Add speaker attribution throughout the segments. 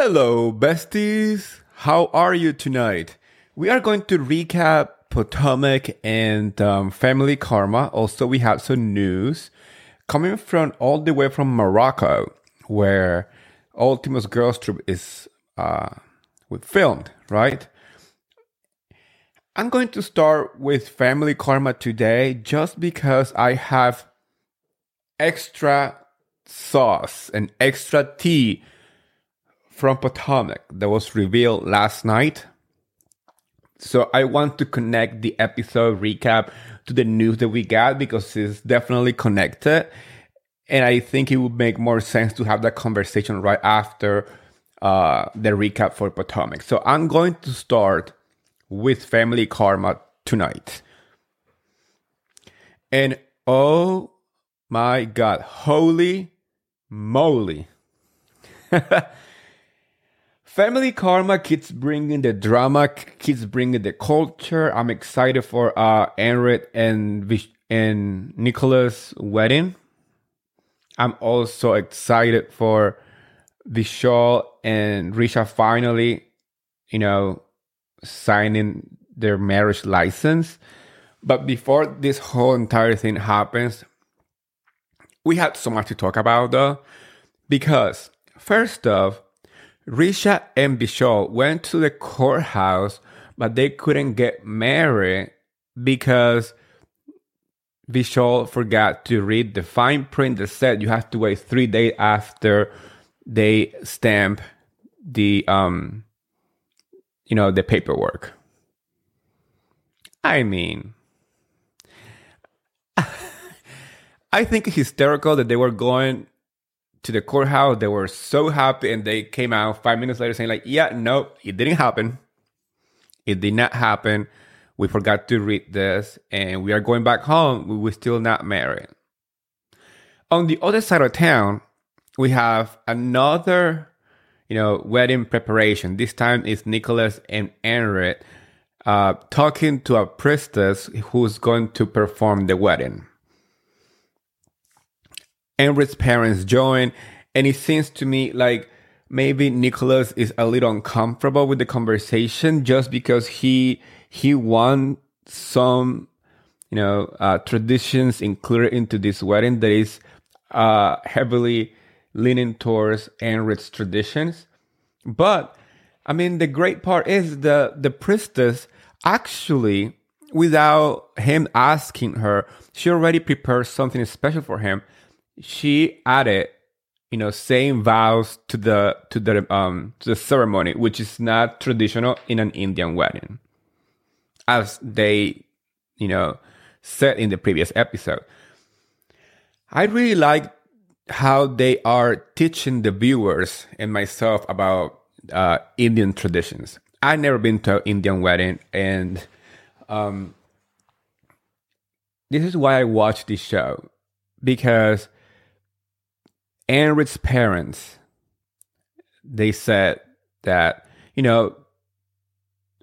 Speaker 1: Hello, besties. How are you tonight? We are going to recap Potomac and um, Family Karma. Also, we have some news coming from all the way from Morocco, where Ultimate Girls Trip is uh, filmed, right? I'm going to start with Family Karma today just because I have extra sauce and extra tea from Potomac that was revealed last night. So I want to connect the episode recap to the news that we got because it's definitely connected. And I think it would make more sense to have that conversation right after uh, the recap for Potomac. So I'm going to start with Family Karma tonight. And oh my God, holy moly. Family Karma keeps bringing the drama, keeps bringing the culture. I'm excited for uh Amrit and Vish- and Nicholas' wedding. I'm also excited for Vishal and Richa finally, you know, signing their marriage license. But before this whole entire thing happens, we had so much to talk about though, because first off, Richa and Vishal went to the courthouse, but they couldn't get married because Vishal forgot to read the fine print that said you have to wait three days after they stamp the um you know the paperwork. I mean I think it's hysterical that they were going to the courthouse. They were so happy, and they came out five minutes later saying, "Like, yeah, no, it didn't happen. It did not happen. We forgot to read this, and we are going back home. We were still not married." On the other side of town, we have another, you know, wedding preparation. This time is Nicholas and Amrit uh, talking to a priestess who's going to perform the wedding. Amrit's parents join, and it seems to me like maybe Nicholas is a little uncomfortable with the conversation just because he he wants some you know uh, traditions included into this wedding that is uh, heavily leaning towards Amrit's traditions. But I mean, the great part is the the priestess actually, without him asking her, she already prepared something special for him she added you know saying vows to the to the um to the ceremony which is not traditional in an indian wedding as they you know said in the previous episode. I really like how they are teaching the viewers and myself about uh, indian traditions. I've never been to an indian wedding and um this is why i watch this show because Amrit's parents, they said that, you know,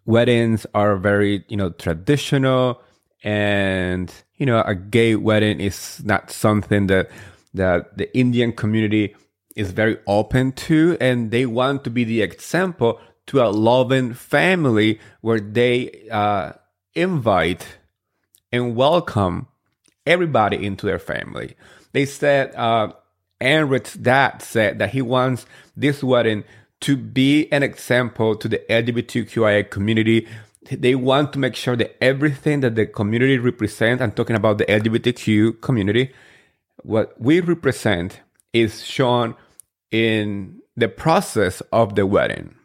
Speaker 1: weddings are very, you know, traditional and, you know, a gay wedding is not something that that the Indian community is very open to and they want to be the example to a loving family where they uh, invite and welcome everybody into their family. They said uh, Amrit's dad said that he wants this wedding to be an example to the LGBTQIA community. They want to make sure that everything that the community represents, I'm talking about the LGBTQ community, what we represent is shown in the process of the wedding.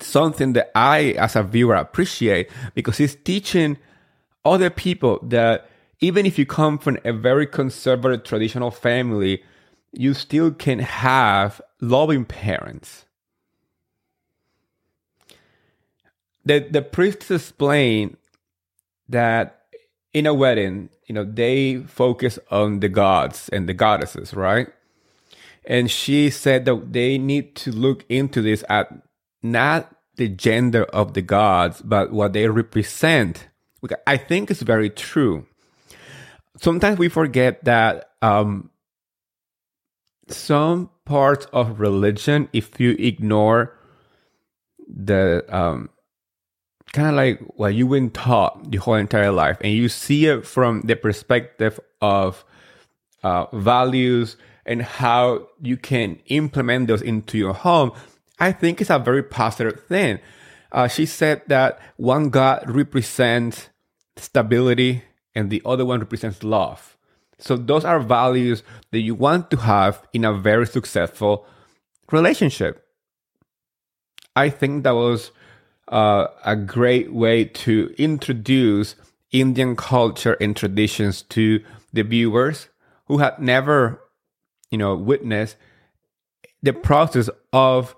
Speaker 1: Something that I, as a viewer, appreciate because it's teaching other people that even if you come from a very conservative traditional family, you still can have loving parents. The the priests explain that in a wedding, you know, they focus on the gods and the goddesses, right? And she said that they need to look into this at not the gender of the gods, but what they represent. I think it's very true sometimes we forget that um, some parts of religion, if you ignore the um, kind of like what you've been taught the whole entire life, and you see it from the perspective of uh, values and how you can implement those into your home, I think it's a very positive thing. Uh, she said that one God represents stability and the other one represents love. So those are values that you want to have in a very successful relationship. I think that was uh, a great way to introduce Indian culture and traditions to the viewers who had never, you know, witnessed the process of,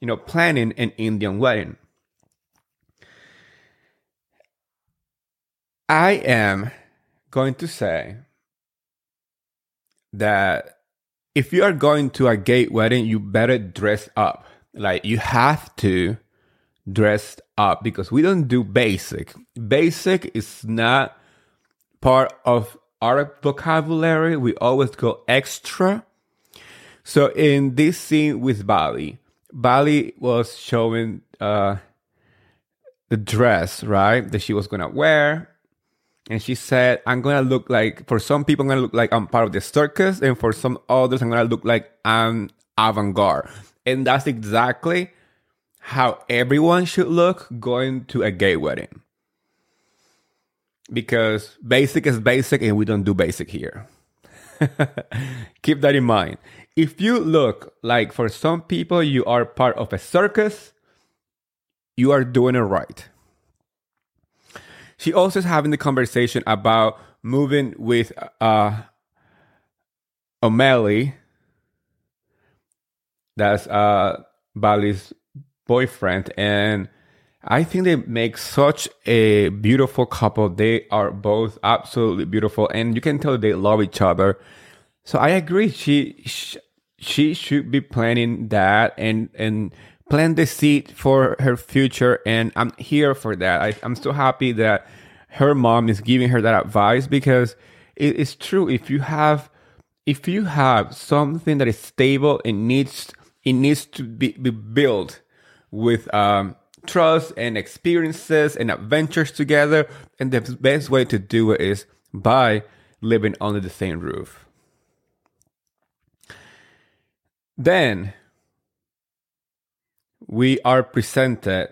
Speaker 1: you know, planning an Indian wedding. I am going to say that if you are going to a gay wedding, you better dress up. Like you have to dress up because we don't do basic. Basic is not part of our vocabulary. We always go extra. So in this scene with Bali, Bali was showing uh, the dress, right, that she was gonna wear. And she said, I'm gonna look like, for some people, I'm gonna look like I'm part of the circus, and for some others, I'm gonna look like I'm avant garde. And that's exactly how everyone should look going to a gay wedding. Because basic is basic, and we don't do basic here. Keep that in mind. If you look like for some people you are part of a circus, you are doing it right. She also is having the conversation about moving with uh, O'Malley. That's uh, Bali's boyfriend. And I think they make such a beautiful couple. They are both absolutely beautiful. And you can tell they love each other. So I agree. She, she, she should be planning that and, and plant the seed for her future and i'm here for that. I, i'm so happy that her mom is giving her that advice because it is true. If you have if you have something that is stable it needs it needs to be, be built with um, trust and experiences and adventures together and the best way to do it is by living under the same roof. Then we are presented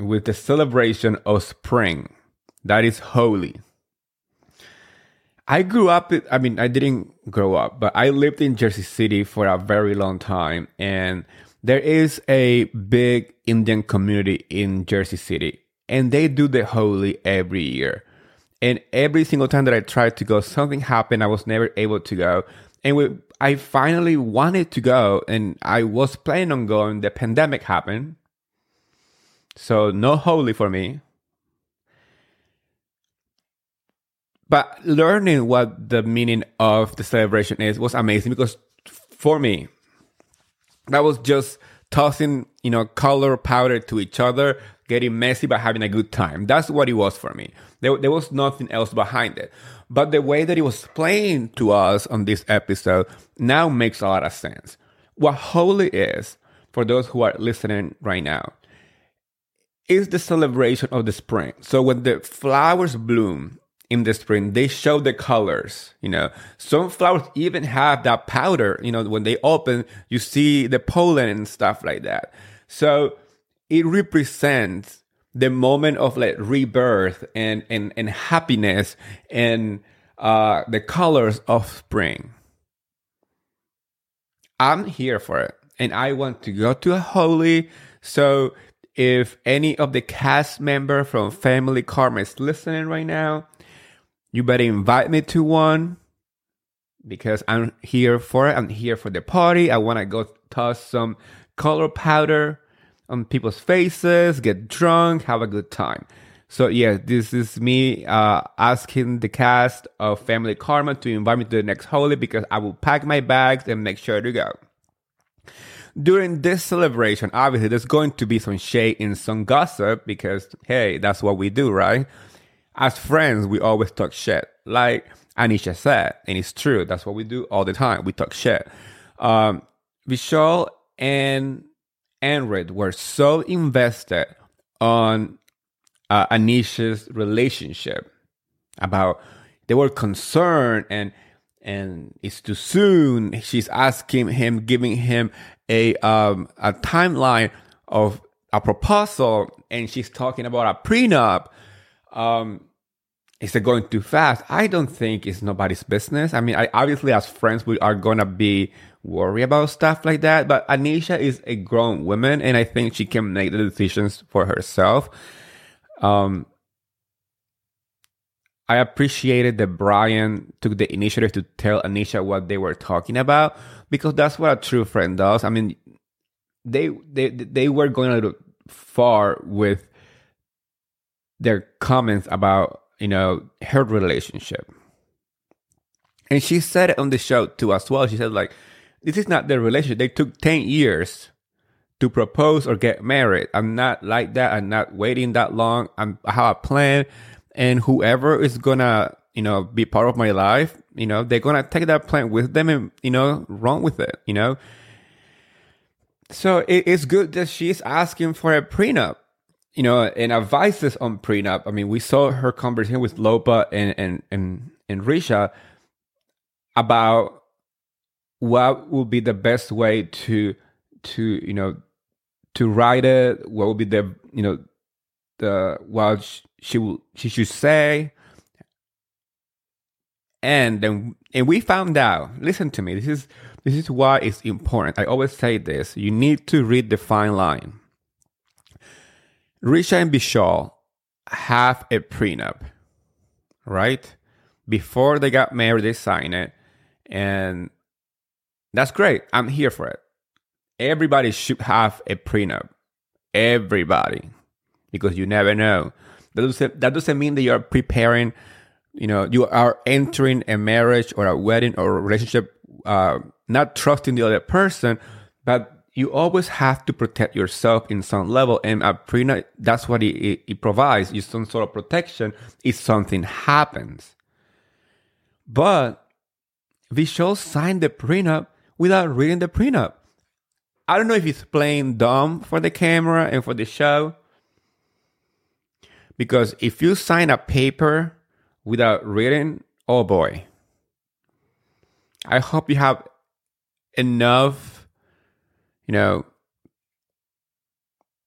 Speaker 1: with the celebration of spring that is Holi. I grew up, I mean, I didn't grow up, but I lived in Jersey City for a very long time. And there is a big Indian community in Jersey City, and they do the Holi every year. And every single time that I tried to go, something happened. I was never able to go. And we, I finally wanted to go, and I was planning on going. The pandemic happened. So, no Holi for me. But learning what the meaning of the celebration is was amazing because for me, that was just tossing, you know, color powder to each other, getting messy, but having a good time. That's what it was for me. There, there was nothing else behind it. But the way that it was playing to us on this episode now makes a lot of sense. What Holi is, for those who are listening right now, is the celebration of the spring. So when the flowers bloom in the spring, they show the colors. You know, some flowers even have that powder. You know, when they open, you see the pollen and stuff like that. So it represents the moment of like rebirth and and and happiness and uh, the colors of spring. I'm here for it, and I want to go to a Holi. So if any of the cast member from Family Karma is listening right now, you better invite me to one because I'm here for it. I'm here for the party. I want to go toss some color powder on people's faces, get drunk, have a good time. So yeah, this is me uh, asking the cast of Family Karma to invite me to the next Holi because I will pack my bags and make sure to go. During this celebration, obviously there's going to be some shade and some gossip because hey, that's what we do, right? as friends, we always talk shit. Like Anisha said, and it's true. That's what we do all the time. We talk shit. Um, Vishal and Amrit were so invested on uh, Anisha's relationship about they were concerned and and it's too soon. She's asking him, giving him a um, a timeline of a proposal, and she's talking about a prenup. Um, is it going too fast? I don't think it's nobody's business. I mean, I obviously as friends we are gonna be worried about stuff like that, but Anisha is a grown woman, and I think she can make the decisions for herself. Um, I appreciated that Brian took the initiative to tell Anisha what they were talking about because that's what a true friend does. I mean, they they they were going a little far with their comments about you know her relationship, and she said it on the show too as well. She said like, "This is not their relationship. They took ten years." To propose or get married. I'm not like that. I'm not waiting that long. I'm, I have a plan and whoever is gonna you know be part of my life you know they're gonna take that plan with them and you know run with it you know so it, it's good that she's asking for a prenup you know and advices on prenup i mean we saw her conversation with lopa and and and, and Richa about what would be the best way to to you know to write it? What would be the you know the what she will she should say? And then and we found out listen to me this is this is why it's important. I always say this you need to read the fine line. Richa and Vishal have a prenup right? Before they got married they signed it and that's great. I'm here for it. Everybody should have a prenup. Everybody. Because you never know. That doesn't, that doesn't mean that you're preparing, you know, you are entering a marriage or a wedding or a relationship, uh, not trusting the other person, but you always have to protect yourself in some level. And a prenup, that's what it, it, it provides you some sort of protection if something happens. But we Vishal signed the prenup without reading the prenup. I don't know if he's playing dumb for the camera and for the show, because if you sign a paper without reading, oh boy. I hope you have enough, you know,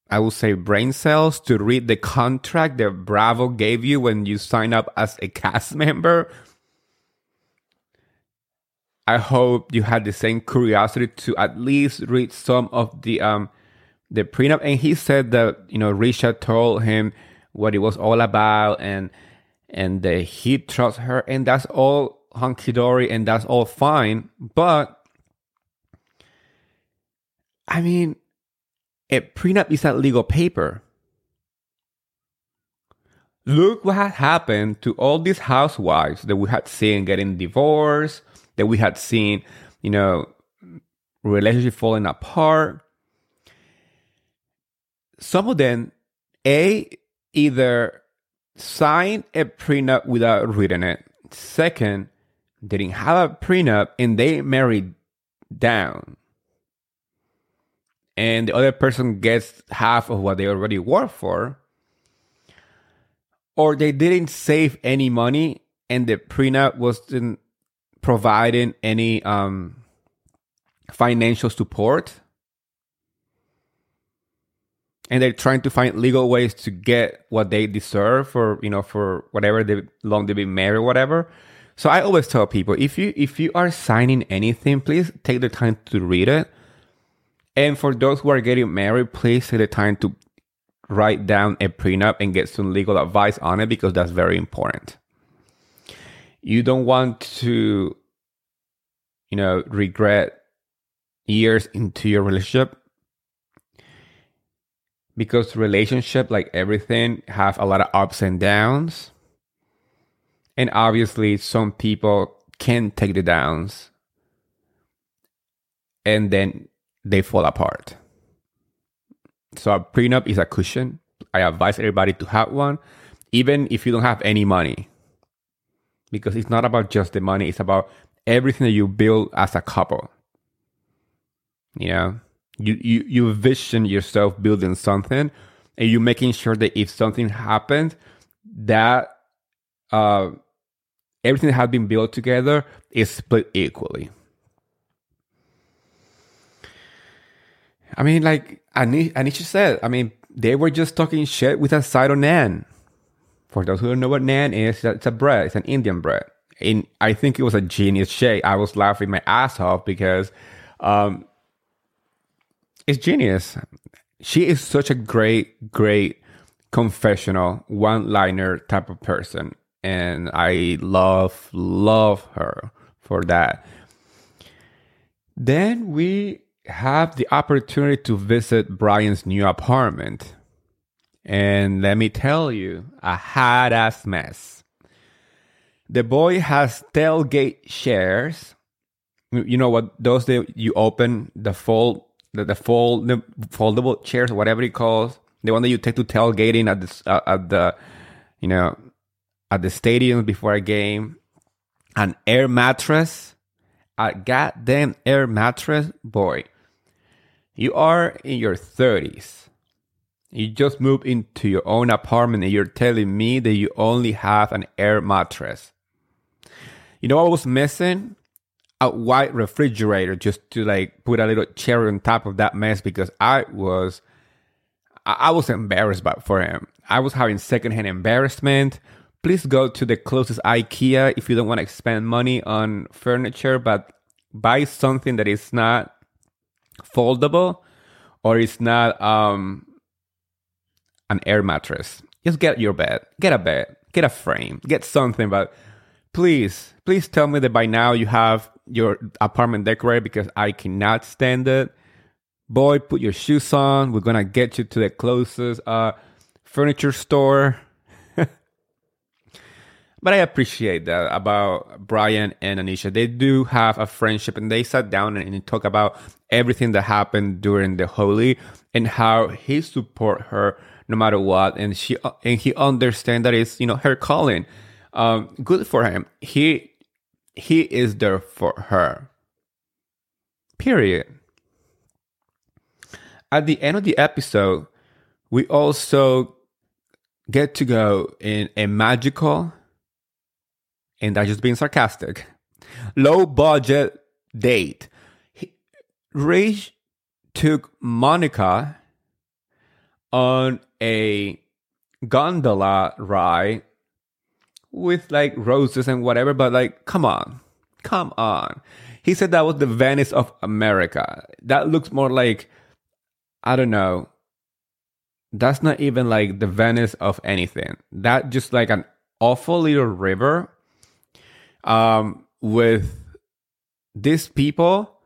Speaker 1: I will say brain cells to read the contract that Bravo gave you when you sign up as a cast member. I hope you had the same curiosity to at least read some of the um the prenup. And he said that you know Richa told him what it was all about and and he trusts her. And that's all hunky dory and that's all fine. But i mean a prenup is a legal paper. Look what had happened to all these housewives that we had seen getting divorced that we had seen you know relationship falling apart some of them a either signed a prenup without reading it. Second, they didn't have a prenup and they married down. And the other person gets half of what they already worked for. Or they didn't save any money and the prenup wasn't providing any um, financial support. And they're trying to find legal ways to get what they deserve for you know for whatever they long they've been married whatever. So i always tell people if you if you are signing anything please take the time to read it. And for those who are getting married please take the time to write down a prenup and get some legal advice on it because that's very important you don't want to you know regret years into your relationship. Because relationship like everything have a lot of ups and downs. And obviously some people can take the downs. And then they fall apart. So a prenup is a cushion. I advise everybody to have one even if you don't have any money because it's not about just the money, it's about everything that you build as a couple. You know, you, you, you vision yourself building something and you making sure that if something happens, that uh, everything that has been built together is split equally. I mean, like Anisha said, I mean, they were just talking shit with a side on naan. For those who don't know what naan is, it's a bread. It's an Indian bread. And I think it was a genius shake. I was laughing my ass off because um, it's genius. She is such a great, great confessional, one-liner type of person, and I love, love her for that. Then we have the opportunity to visit Brian's new apartment. And let me tell you, a hot ass mess. The boy has tailgate chairs. You know what? Those that you open the fold, the, the fold, the foldable chairs, whatever it calls, the one that you take to tailgating at the uh, at the, you know, at the stadium before a game. An air mattress, a goddamn air mattress, boy. You are in your 30s. You just moved into your own apartment and you're telling me that you only have an air mattress. You know what was missing? A white refrigerator just to like put a little cherry on top of that mess because I was I was embarrassed by, for him. I was having secondhand embarrassment. Please go to the closest IKEA if you don't want to spend money on furniture, but buy something that is not foldable or it's not um, an air mattress. Just get your bed, get a bed, get a frame, get something. But please, please tell me that by now you have your apartment decorated because I cannot stand it. Boy, put your shoes on. We're gonna get you to the closest uh, furniture store but I appreciate that about Brian and Anisha. They do have a friendship and they sat down and, and talk about everything that happened during the Holi and how he support her no matter what. And she and he understand that it's you know her calling. Um, good for him. He he is there for her. Period. At the end of the episode, we also get to go in a magical and that's just being sarcastic. Low budget date. Rich took Monica on a gondola ride with like roses and whatever, but like, come on, come on. He said that was the Venice of America. That looks more like, I don't know. That's not even like the Venice of anything. That just like an awful little river um, with these people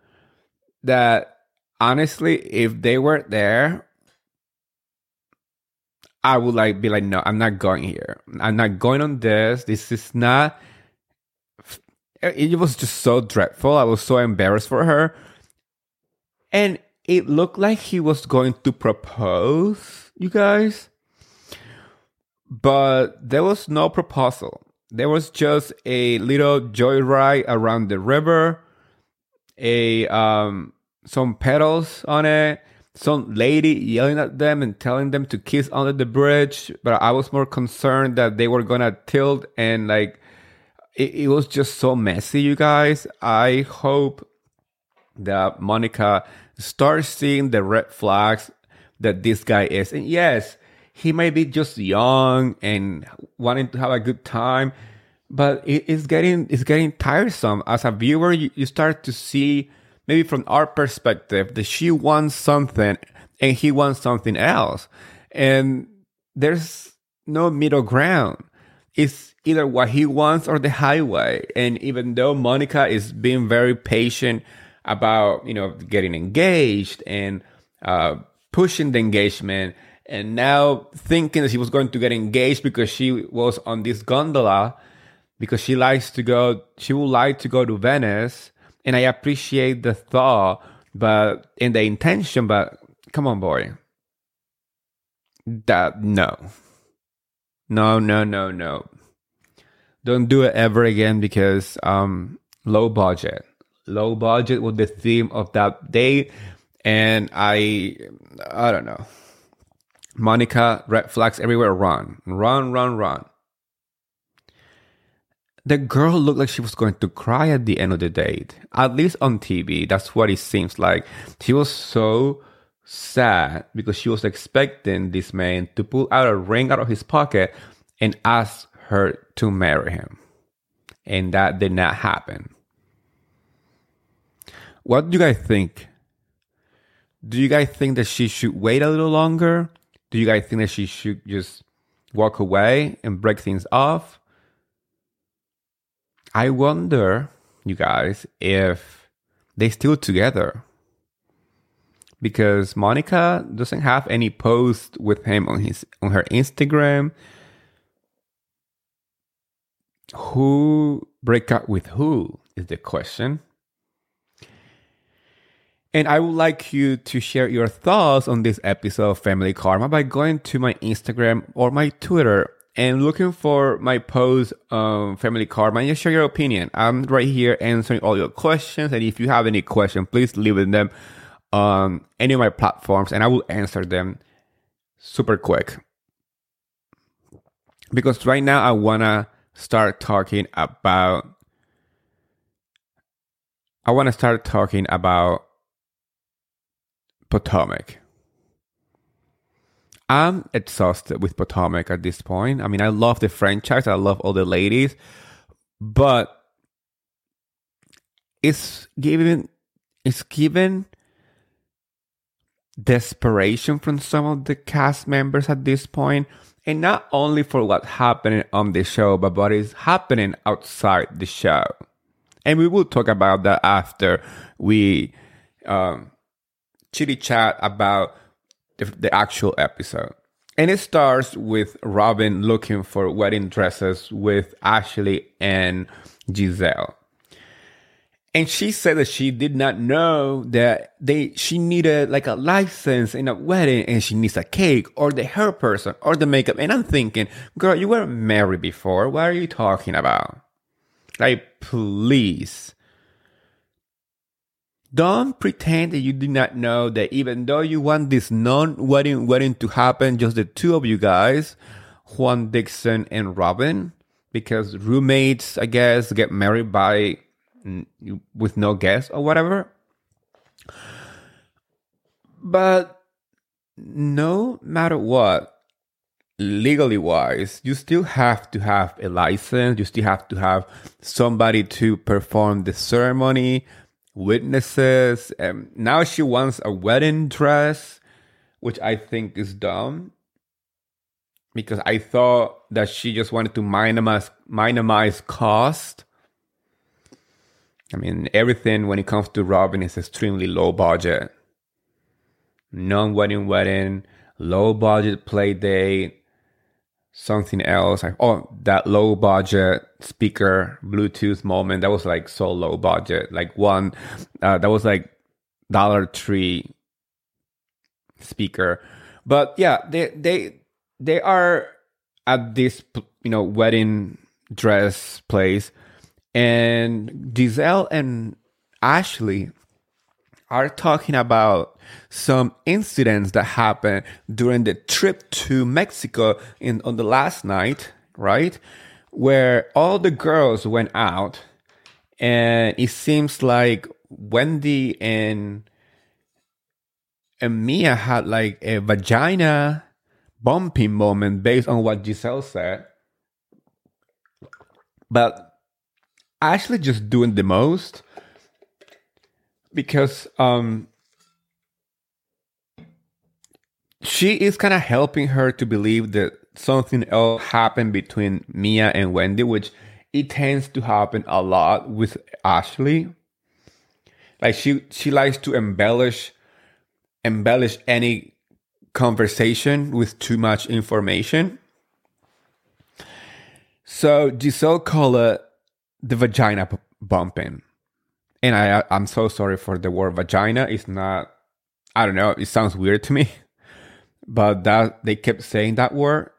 Speaker 1: that honestly, if they were there, I would like be like, no, I'm not going here. I'm not going on this. This is not. It was just so dreadful. I was so embarrassed for her, and it looked like he was going to propose, you guys, but there was no proposal there was just a little joyride around the river, a um, some pedals on it, some lady yelling at them and telling them to kiss under the bridge. But I was more concerned that they were gonna tilt and like it, it was just so messy, you guys. I hope that Monica starts seeing the red flags that this guy is. And yes, he may be just young and wanting to have a good time, but it's getting it's getting tiresome. As a viewer, you, you start to see maybe from our perspective that she wants something and he wants something else, and there's no middle ground. It's either what he wants or the highway. And even though Monica is being very patient about you know getting engaged and uh, pushing the engagement and now thinking that she was going to get engaged because she was on this gondola because she likes to go she would like to go to Venice. And I appreciate the thought but in the intention but come on boy. That no. No no no no. Don't do it ever again because um, low budget. Low budget was the theme of that day, and I I don't know. Monica, red flags everywhere. Run, run, run, run. The girl looked like she was going to cry at the end of the date. At least on TV, that's what it seems like. She was so sad because she was expecting this man to pull out a ring out of his pocket and ask her to marry him. And that did not happen. What do you guys think? Do you guys think that she should wait a little longer? Do you guys think that she should just walk away and break things off? I wonder, you guys, if they still together. Because Monica doesn't have any post with him on his on her Instagram. Who break up with who is the question. And I would like you to share your thoughts on this episode of Family Karma by going to my Instagram or my Twitter and looking for my post on Family Karma and just share your opinion. I'm right here answering all your questions. And if you have any questions, please leave them on any of my platforms and I will answer them super quick. Because right now I want to start talking about I want to start talking about Potomac. I'm exhausted with Potomac at this point. I mean, I love the franchise, I love all the ladies, but it's given it's given desperation from some of the cast members at this point and not only for what's happening on the show but what is happening outside the show and we will talk about that after we um, chitty chat about the, the actual episode. And it starts with Robyn looking for wedding dresses with Ashley and Gizelle. And she said that she did not know that they she needed like a license in a wedding and she needs a cake or the hair person or the makeup. And I'm thinking, girl, you were married before. What are you talking about? Like, please. Don't pretend that you do not know that even though you want this non-wedding wedding to happen, just the two of you guys, Juan Dixon and Robyn, because roommates, I guess, get married by with no guests or whatever. But no matter what, legally wise, you still have to have a license. You still have to have somebody to perform the ceremony, witnesses. And now she wants a wedding dress, which I think is dumb. Because I thought that she just wanted to minimize minimize cost. I mean, everything when it comes to Robyn is extremely low budget. Non-wedding wedding, low budget play date, something else. Like, oh, that low budget speaker Bluetooth moment. That was like so low budget. Like one, uh, that was like Dollar Tree speaker. But yeah, they they they are at this you know wedding dress place, and Gizelle and Ashley are talking about some incidents that happened during the trip to Mexico in on the last night, right? Where all the girls went out and it seems like Wendy and and Mia had like a vagina bumping moment based on what Gizelle said. But Ashley just doing the most because um she is kind of helping her to believe that something else happened between Mia and Wendy, which it tends to happen a lot with Ashley. Like she she likes to embellish embellish any conversation with too much information. So Gizelle called it the vagina bumping. And I I'm so sorry for the word vagina. It's not I don't know, it sounds weird to me. but that they kept saying that word.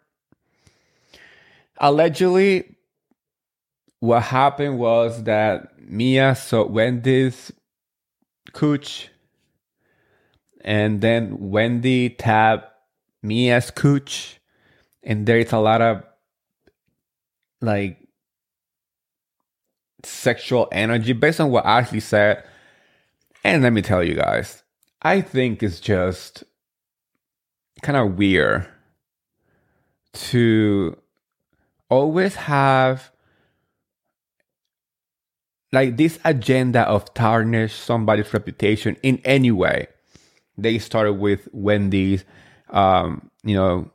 Speaker 1: Allegedly, what happened was that Mia saw Wendy's cooch, and then Wendy tapped Mia's cooch, and there is a lot of like sexual energy based on what Ashley said. And let me tell you guys, I think it's just kind of weird to always have like this agenda of tarnish somebody's reputation in any way. They started with Wendy's, um, you know,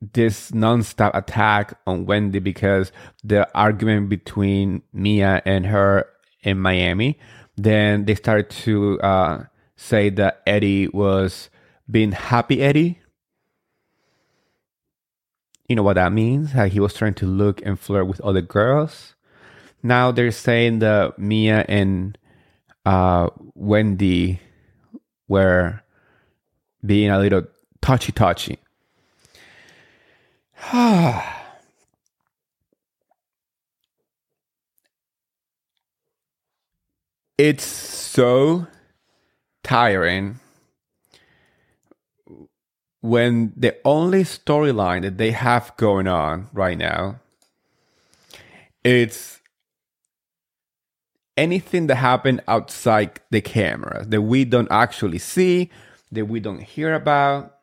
Speaker 1: this nonstop attack on Wendy because the argument between Mia and her in Miami. Then they started to uh, say that Eddie was being happy Eddie. You know what that means? How he was trying to look and flirt with other girls. Now they're saying that Mia and uh, Wendy were being a little touchy touchy. it's so tiring when the only storyline that they have going on right now it's anything that happened outside the camera that we don't actually see that we don't hear about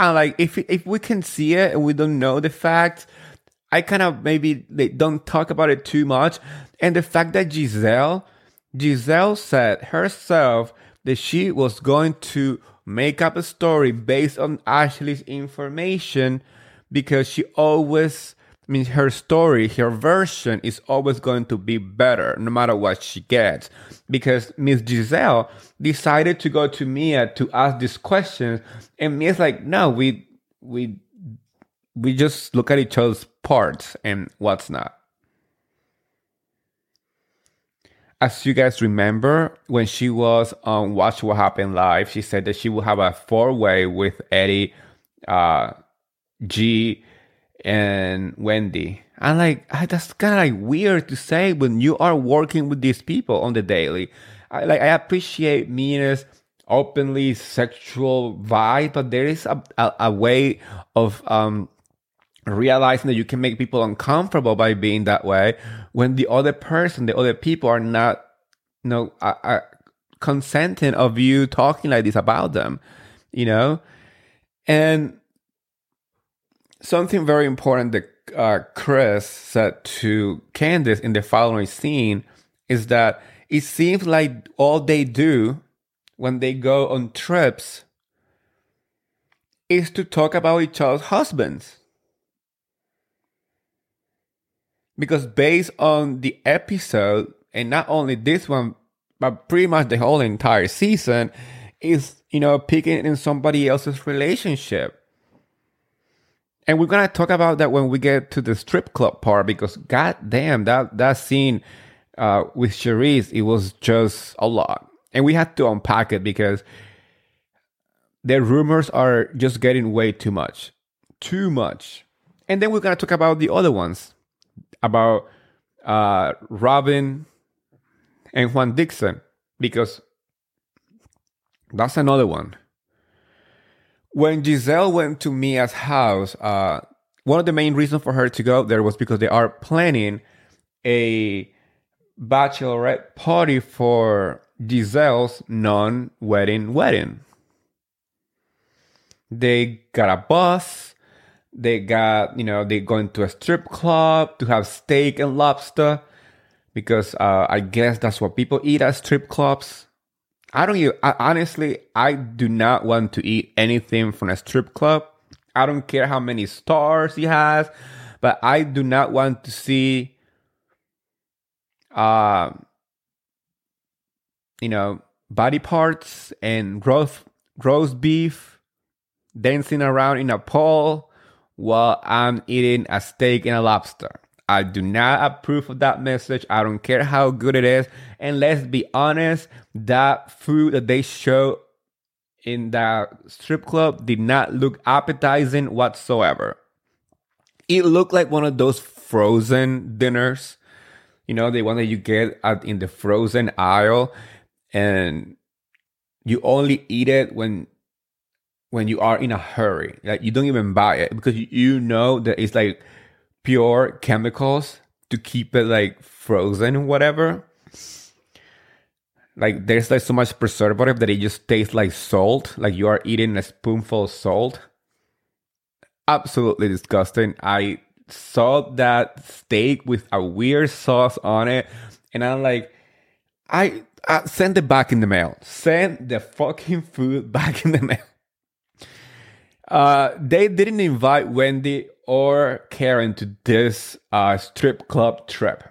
Speaker 1: and like if if we can see it and we don't know the fact, I kind of maybe they don't talk about it too much. And the fact that Gizelle Gizelle said herself that she was going to make up a story based on Ashley's information because she always I her story, her version is always going to be better no matter what she gets. Because Miss Gizelle decided to go to Mia to ask these questions, and Mia's like, no, we we we just look at each other's parts and what's not. As you guys remember, when she was on Watch What Happened Live, she said that she would have a four way with Eddie, uh, G, and Wendy. I'm like, that's kind of like weird to say when you are working with these people on the daily. I, like, I appreciate Mia's openly sexual vibe, but there is a, a, a way of um, realizing that you can make people uncomfortable by being that way when the other person, the other people are not, you know, are, are consenting of you talking like this about them, you know? And something very important that uh, Chris said to Candiace in the following scene is that it seems like all they do when they go on trips is to talk about each other's husbands. Because based on the episode, and not only this one, but pretty much the whole entire season, is, you know, picking in somebody else's relationship. And we're gonna talk about that when we get to the strip club part because god damn that that scene uh, with Charrisse, it was just a lot. And we had to unpack it because the rumors are just getting way too much. Too much. And then we're gonna talk about the other ones. About uh, Robyn and Juan Dixon. Because that's another one when Gizelle went to Mia's house, uh, one of the main reasons for her to go there was because they are planning a bachelorette party for Gizelle's non wedding wedding. They got a bus. They got, you know, they going to a strip club to have steak and lobster because uh, I guess that's what people eat at strip clubs. I don't even, I, honestly, I do not want to eat anything from a strip club. I don't care how many stars he has, but I do not want to see, uh, you know, body parts and roast, roast beef dancing around in a pole while I'm eating a steak and a lobster. I do not approve of that message. I don't care how good it is. And let's be honest, that food that they show in that strip club did not look appetizing whatsoever. It looked like one of those frozen dinners. You know, the one that you get at in the frozen aisle, and you only eat it when when you are in a hurry. Like you don't even buy it because you, know that it's like pure chemicals to keep it like frozen and whatever. Like there's like so much preservative that it just tastes like salt, like you are eating a spoonful of salt. Absolutely disgusting. I saw that steak with a weird sauce on it, and I'm like, I, I send it back in the mail. Send the fucking food back in the mail. Uh, they didn't invite Wendy or Karen to this uh, strip club trip.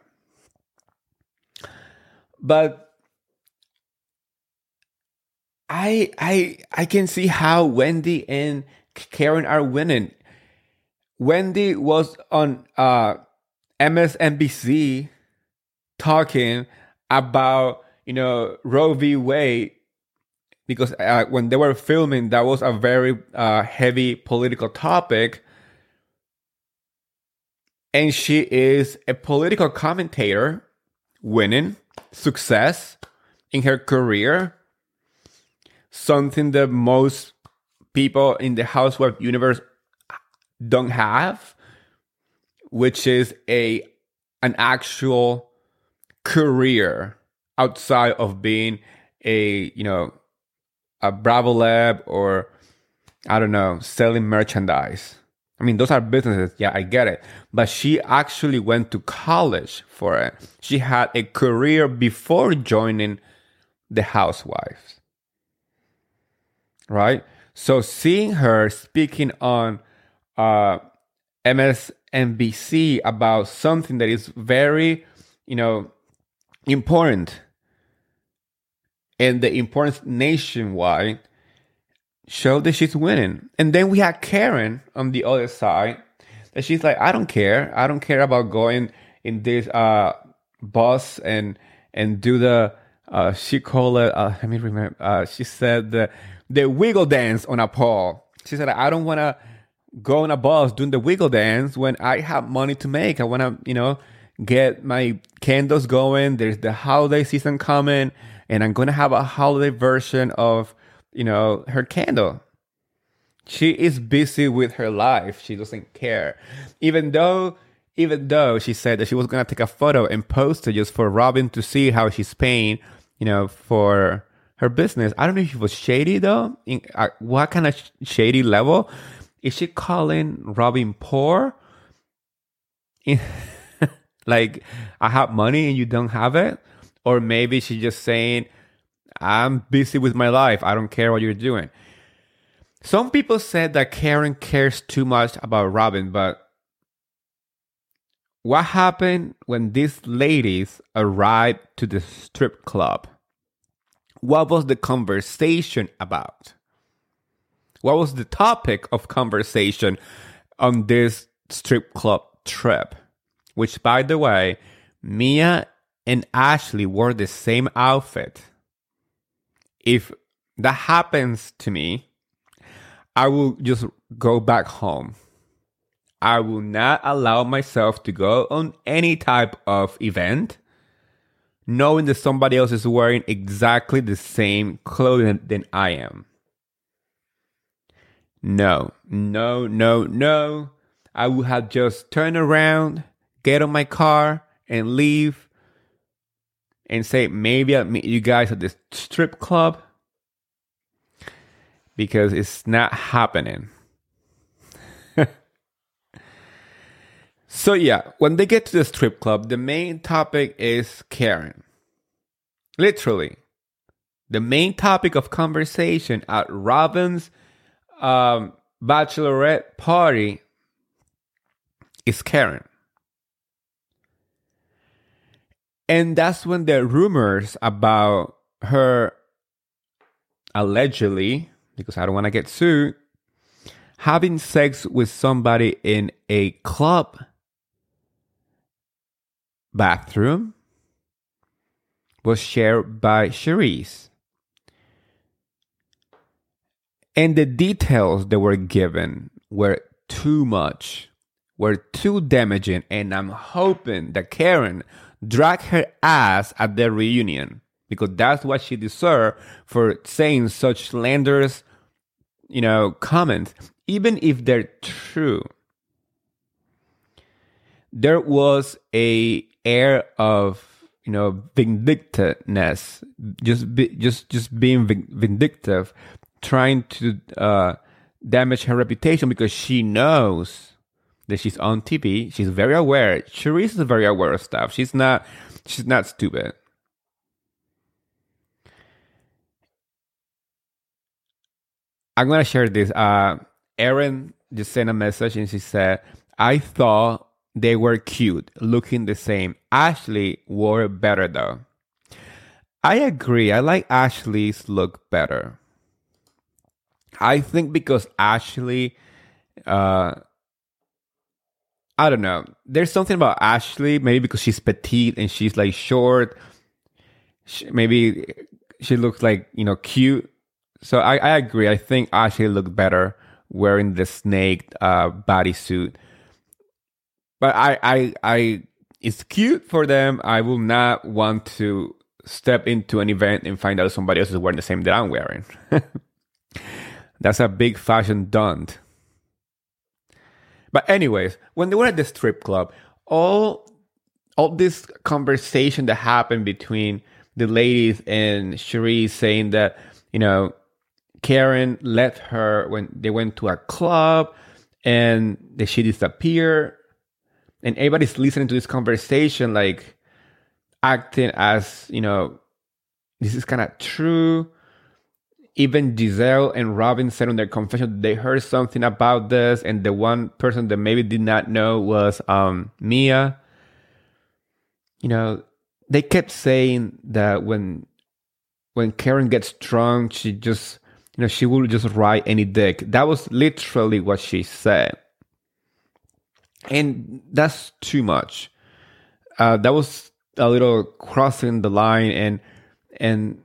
Speaker 1: But I I I can see how Wendy and Karen are winning. Wendy was on uh, MSNBC talking about you know Roe v. Wade because uh, when they were filming, that was a very uh, heavy political topic. And she is a political commentator, winning success in her career, something that most people in the housewife universe don't have, which is a an actual career outside of being a you know a Bravo Lab or I don't know, selling merchandise. I mean, those are businesses. Yeah, I get it. But she actually went to college for it. She had a career before joining the Housewives. Right? So seeing her speaking on uh, MSNBC about something that is very, you know, important and the importance nationwide showed that she's winning. And then we had Karen on the other side that she's like, I don't care. I don't care about going in this uh, bus and and do the uh, she called it uh, let me remember uh, she said the the wiggle dance on a pole. She said I don't want to go on a bus doing the wiggle dance when I have money to make. I want to you know get my candles going. There's the holiday season coming and I'm to have a holiday version of, you know, her candle. She is busy with her life. She doesn't care. Even though even though she said that she was to take a photo and post it just for Robyn to see how she's paying, you know, for her business. I don't know if it was shady though. In, uh, what kind of sh- shady level? Is she calling Robyn poor? like, I have money and you don't have it? Or maybe she's just saying, I'm busy with my life. I don't care what you're doing. Some people said that Karen cares too much about Robyn, but what happened when these ladies arrived to the strip club? What was the conversation about? What was the topic of conversation on this strip club trip? Which, by the way, Mia and Ashley wore the same outfit. If that happens to me, I will just go back home. I will not allow myself to go on any type of event knowing that somebody else is wearing exactly the same clothing than I am. No, no, no, no. I would have just turned around, get on my car, and leave and say, maybe I'll meet you guys at this strip club because it's not happening. so, yeah, when they get to the strip club, the main topic is Karen. Literally, the main topic of conversation at Robyn's um, bachelorette party is Karen. And that's when the rumors about her allegedly, because I don't want to get sued, having sex with somebody in a club bathroom was shared by Charrisse. And the details that were given were too much. were too damaging, and I'm hoping that Karen drag her ass at the reunion because that's what she deserved for saying such slanderous, you know, comments, even if they're true. There was a air of you know vindictiveness, just be, just just being vindictive, trying to uh, damage her reputation because she knows that she's on TV. She's very aware. Charrisse is very aware of stuff. She's not. She's not stupid. I'm gonna share this. Uh, Erin just sent a message and she said, "I thought they were cute, looking the same. Ashley wore better though." I agree. I like Ashley's look better. I think because Ashley, uh, I don't know. There's something about Ashley, maybe because she's petite and she's like short. She, maybe she looks like you know cute. So I, I agree. I think Ashley looked better wearing the snake uh, bodysuit. But I, I, I, it's cute for them. I will not want to step into an event and find out somebody else is wearing the same that I'm wearing. That's a big fashion dunt. But anyways, when they were at the strip club, all all this conversation that happened between the ladies and Charrisse saying that, you know, Karen let her when they went to a club and that she disappeared. And everybody's listening to this conversation, like acting as, you know, this is kind of true even Gizelle and Robyn said on their confession they heard something about this, and the one person that maybe did not know was um, Mia. You know, they kept saying that when when Karen gets drunk, she just you know she will just ride any dick. That was literally what she said, and that's too much. Uh, that was a little crossing the line, and and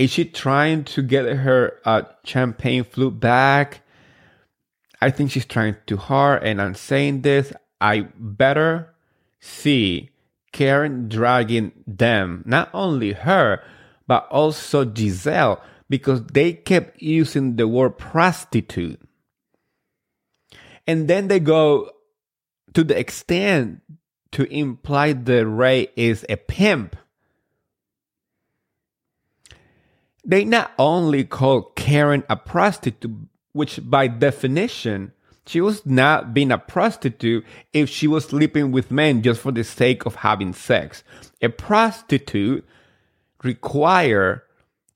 Speaker 1: is she trying to get her uh, champagne flute back? I think she's trying too hard, and I'm saying this. I better see Karen dragging them, not only her, but also Gizelle, because they kept using the word prostitute. And then they go to the extent to imply that Ray is a pimp. They not only called Karen a prostitute, which by definition, she was not being a prostitute if she was sleeping with men just for the sake of having sex. A prostitute require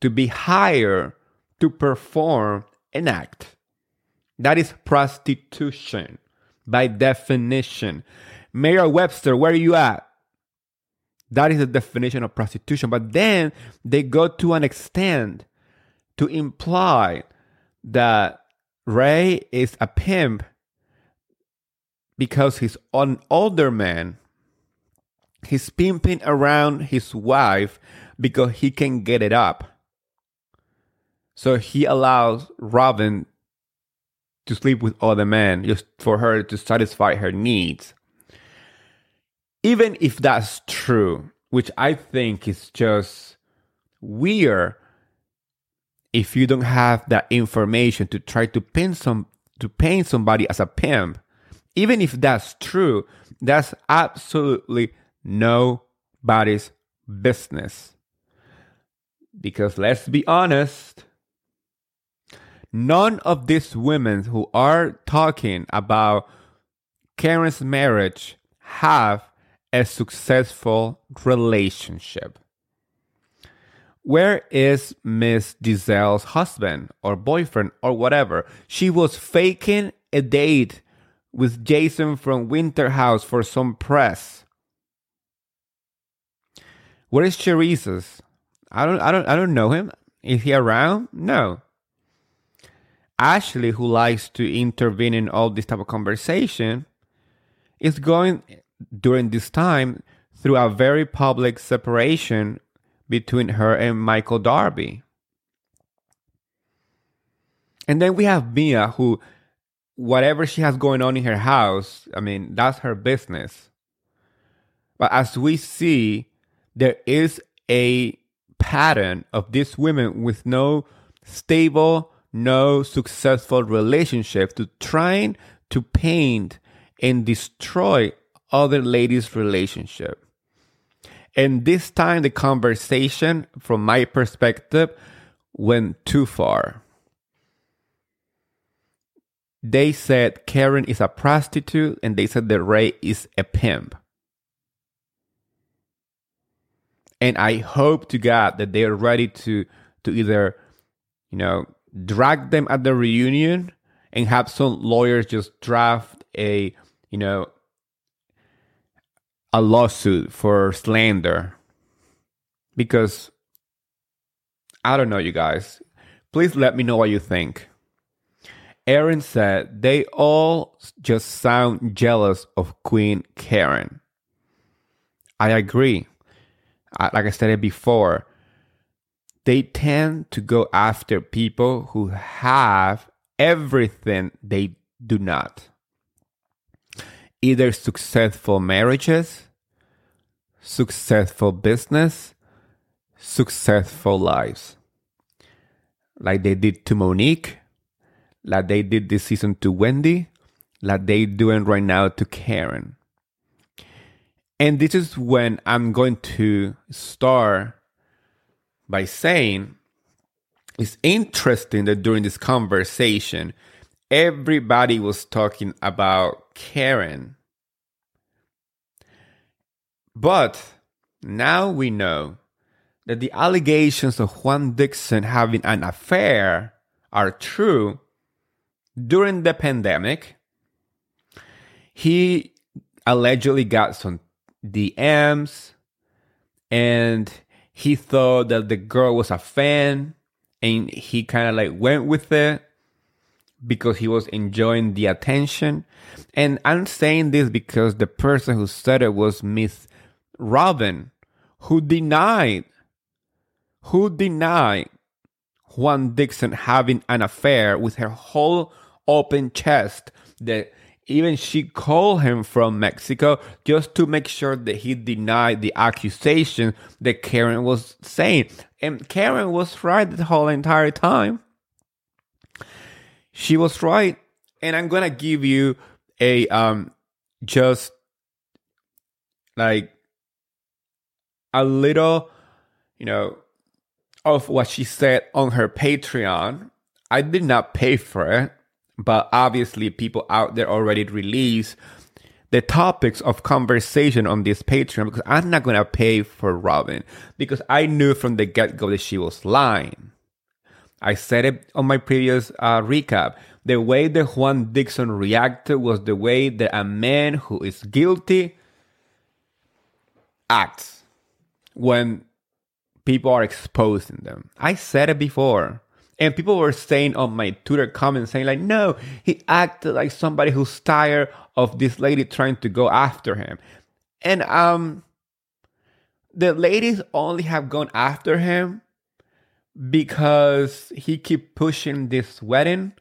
Speaker 1: to be hired to perform an act. That is prostitution by definition. Merriam-Webster, where are you at? That is the definition of prostitution. But then they go to an extent to imply that Ray is a pimp because he's an older man. He's pimping around his wife because he can get it up. So he allows Robyn to sleep with other men just for her to satisfy her needs even if that's true, which I think is just weird if you don't have that information to try to pin some to paint somebody as a pimp, even if that's true, that's absolutely nobody's business. Because let's be honest, none of these women who are talking about Karen's marriage have a successful relationship. Where is Miss Gizelle's husband or boyfriend or whatever? She was faking a date with Jason from Winterhouse for some press. Where is Charrisse's? I don't I don't I don't know him. Is he around? No. Ashley, who likes to intervene in all this type of conversation, is going during this time through a very public separation between her and Michael Darby. And then we have Mia, who whatever she has going on in her house, I mean, that's her business. But as we see, there is a pattern of these women with no stable, no successful relationship to trying to paint and destroy other ladies' relationship. And this time, the conversation, from my perspective, went too far. They said Karen is a prostitute, and they said that Ray is a pimp. And I hope to God that they are ready to to either, you know, drag them at the reunion and have some lawyers just draft a, you know, a lawsuit for slander because I don't know, you guys. Please let me know what you think. Aaron said they all just sound jealous of Queen Karen. I agree. Like I said it before, they tend to go after people who have everything they do not either successful marriages, successful business, successful lives. Like they did to Monique, like they did this season to Wendy, like they doing right now to Karen. And this is when I'm going to start by saying it's interesting that during this conversation, everybody was talking about Karen. But now we know that the allegations of Juan Dixon having an affair are true. During the pandemic, he allegedly got some DMs and he thought that the girl was a fan and he kind of like went with it because he was enjoying the attention. And I'm saying this because the person who said it was Miss Robyn, who denied, who denied Juan Dixon having an affair with her whole open chest that even she called him from Mexico just to make sure that he denied the accusation that Karen was saying. And Karen was right the whole entire time she was right. And I'm gonna give you a um just like a little, you know, of what she said on her Patreon. I did not pay for it, but obviously people out there already released the topics of conversation on this Patreon because I'm not gonna pay for Robyn because I knew from the get go that she was lying. I said it on my previous uh, recap. The way that Juan Dixon reacted was the way that a man who is guilty acts when people are exposing them. I said it before. And people were saying on my Twitter comments, saying, like, no, he acted like somebody who's tired of this lady trying to go after him. And um the ladies only have gone after him because he kept pushing this wedding.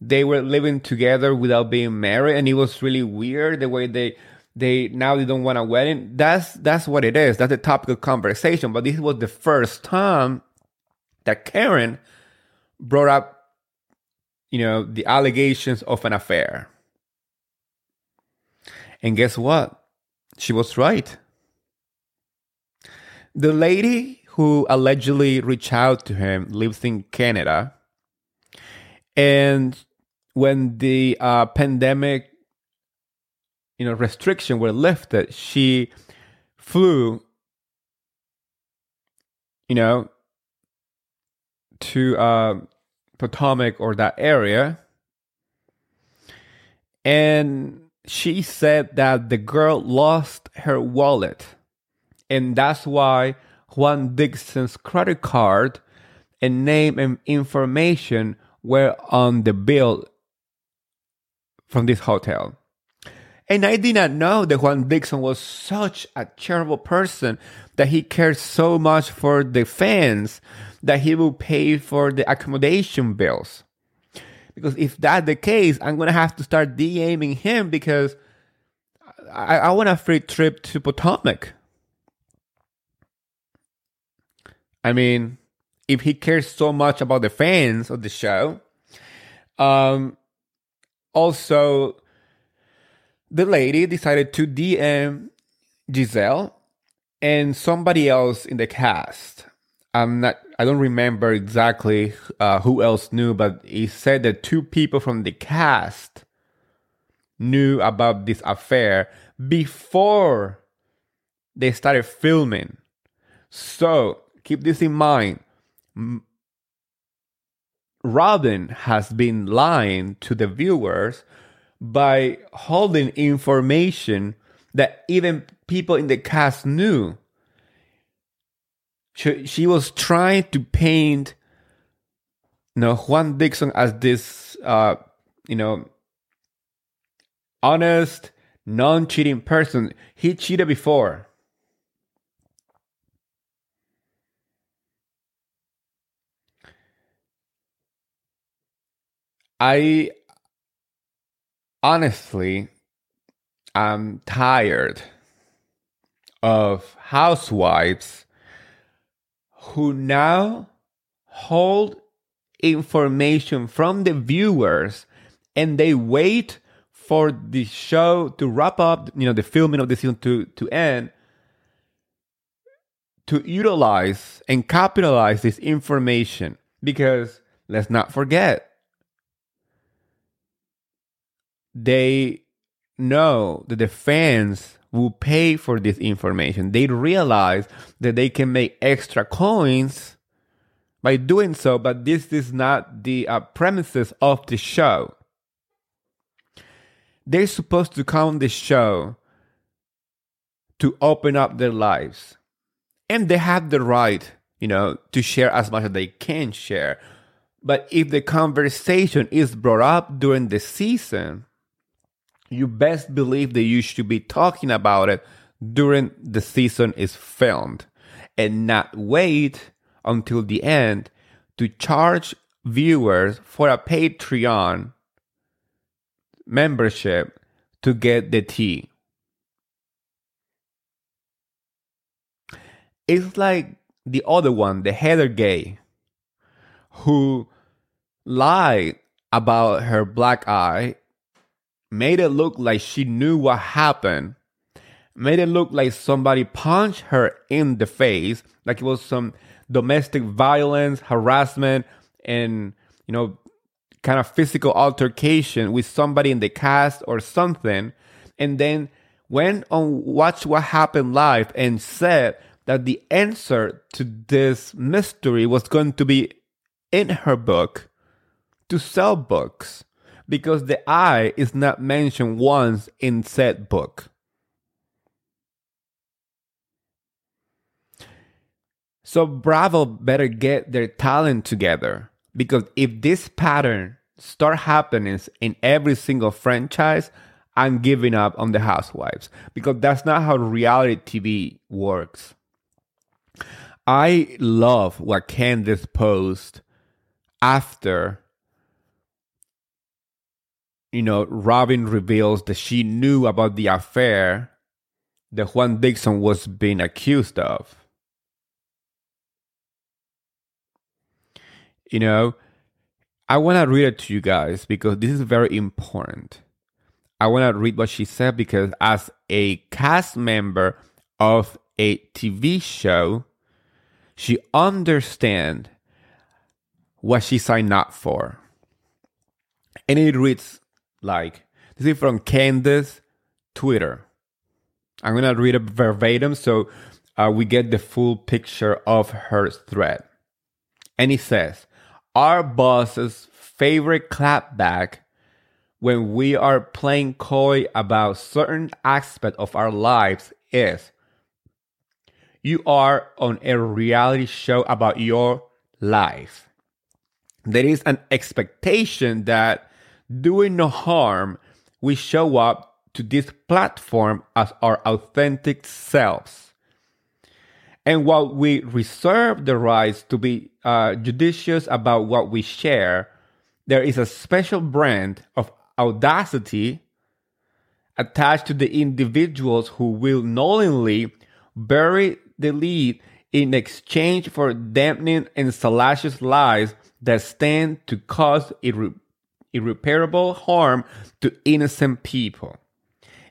Speaker 1: They were living together without being married, and it was really weird the way they they now they don't want a wedding. That's that's what it is. That's the topic of conversation. But this was the first time that Karen brought up, you know, the allegations of an affair. And guess what? She was right. The lady who allegedly reached out to him lives in Canada. And when the uh, pandemic, you know, restriction were lifted, she flew, you know, to uh, Potomac or that area. And she said that the girl lost her wallet. And that's why Juan Dixon's credit card and name and information were on the bill from this hotel. And I did not know that Juan Dixon was such a charitable person that he cared so much for the fans that he would pay for the accommodation bills. Because if that's the case, I'm gonna have to start DMing him because I, I want a free trip to Potomac. I mean, if he cares so much about the fans of the show, um, also the lady decided to DM Gizelle and somebody else in the cast. I'm not. I don't remember exactly uh, who else knew, but he said that two people from the cast knew about this affair before they started filming. So keep this in mind. Robyn has been lying to the viewers by holding information that even people in the cast knew. She, she was trying to paint you know, Juan Dixon as this, uh, you know, honest, non cheating person. He cheated before. I honestly I'm tired of housewives who now hold information from the viewers and they wait for the show to wrap up, you know, the filming of the season to, to end to utilize and capitalize this information. Because let's not forget they know that the fans will pay for this information. They realize that they can make extra coins by doing so, but this is not the uh, premises of the show. They're supposed to come on the show to open up their lives. And they have the right, you know, to share as much as they can share. But if the conversation is brought up during the season, you best believe that you should be talking about it during the season is filmed and not wait until the end to charge viewers for a Patreon membership to get the tea. It's like the other one, the Heather Gay, who lied about her black eye made it look like she knew what happened, made it look like somebody punched her in the face, like it was some domestic violence, harassment, and, you know, kind of physical altercation with somebody in the cast or something. And then went on Watch What Happened Live and said that the answer to this mystery was going to be in her book to sell books because the eye is not mentioned once in said book. So Bravo better get their talent together because if this pattern start happening in every single franchise, I'm giving up on the housewives because that's not how reality TV works. I love what Candiace posted after you know, Robyn reveals that she knew about the affair that Juan Dixon was being accused of. You know, I want to read it to you guys because this is very important. I want to read what she said because, as a cast member of a TV show, she understands what she signed up for. And it reads like this is from Candiace Twitter. I'm gonna read it verbatim so uh, we get the full picture of her thread. And it says, "Our boss's favorite clapback when we are playing coy about certain aspect of our lives is." You are on a reality show about your life. There is an expectation that doing no harm, we show up to this platform as our authentic selves. And while we reserve the rights to be uh, judicious about what we share, there is a special brand of audacity attached to the individuals who will knowingly bury the lead in exchange for damning and salacious lies that stand to cause irre- irreparable harm to innocent people.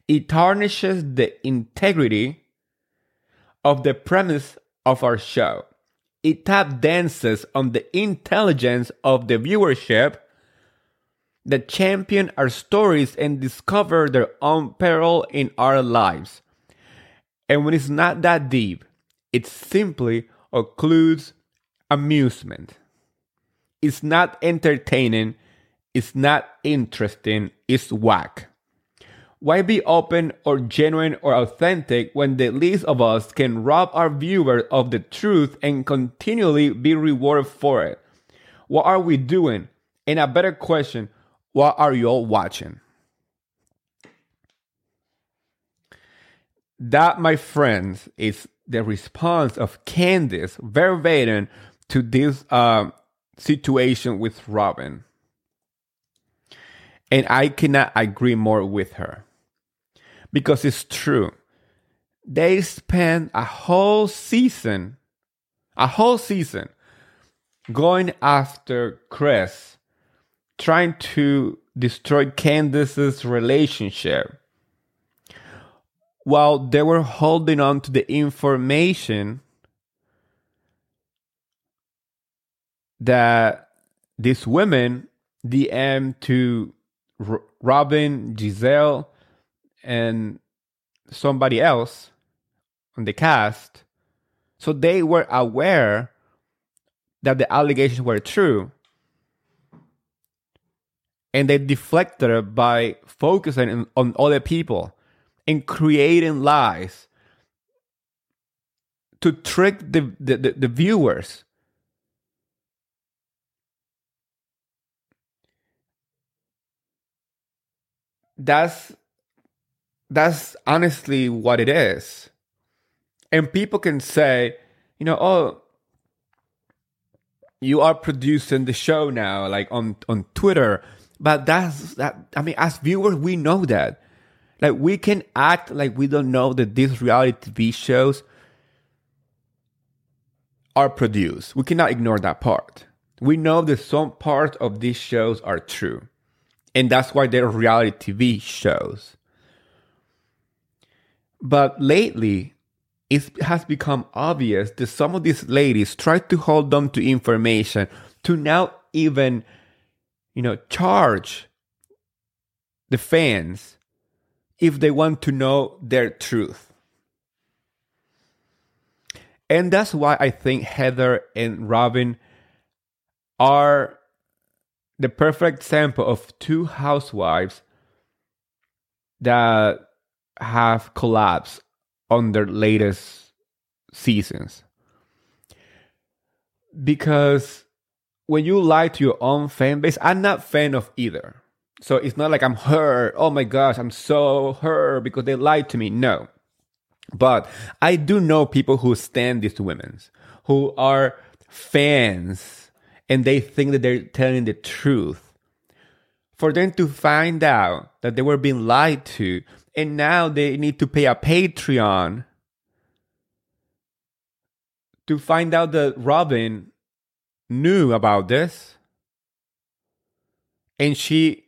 Speaker 1: It tarnishes the integrity of the premise of our show. It tap dances on the intelligence of the viewership that champion our stories and discover their own peril in our lives. And when it's not that deep, it simply occludes amusement. It's not entertaining, it's not interesting, it's whack. Why be open or genuine or authentic when the least of us can rob our viewers of the truth and continually be rewarded for it? What are we doing? And a better question, what are you all watching? That, my friends, is the response of Candiace verbatim to this uh, situation with Robyn. And I cannot agree more with her because it's true. They spent a whole season, a whole season, going after Chris, trying to destroy Candiace's relationship while they were holding on to the information that these women DM to R- Robyn, Gizelle, and somebody else on the cast. So they were aware that the allegations were true. And they deflected by focusing on other people and creating lies to trick the, the, the, the viewers. That's that's honestly what it is. And people can say, you know, oh, you are producing the show now, like on on Twitter. But that's that. I mean, as viewers, we know that. Like we can act like we don't know that these reality TV shows are produced. We cannot ignore that part. We know that some parts of these shows are true. And that's why they're reality TV shows. But lately, it has become obvious that some of these ladies try to hold on to information to now even, you know, charge the fans if they want to know their truth. And that's why I think Heather and Robyn are the perfect sample of two housewives that have collapsed on their latest seasons. Because when you lie to your own fan base, I'm not fan of either. So it's not like I'm hurt. Oh my gosh, I'm so hurt because they lied to me. No. But I do know people who stand these women, who are fans, and they think that they're telling the truth. For them to find out that they were being lied to, and now they need to pay a Patreon to find out that Robyn knew about this. And she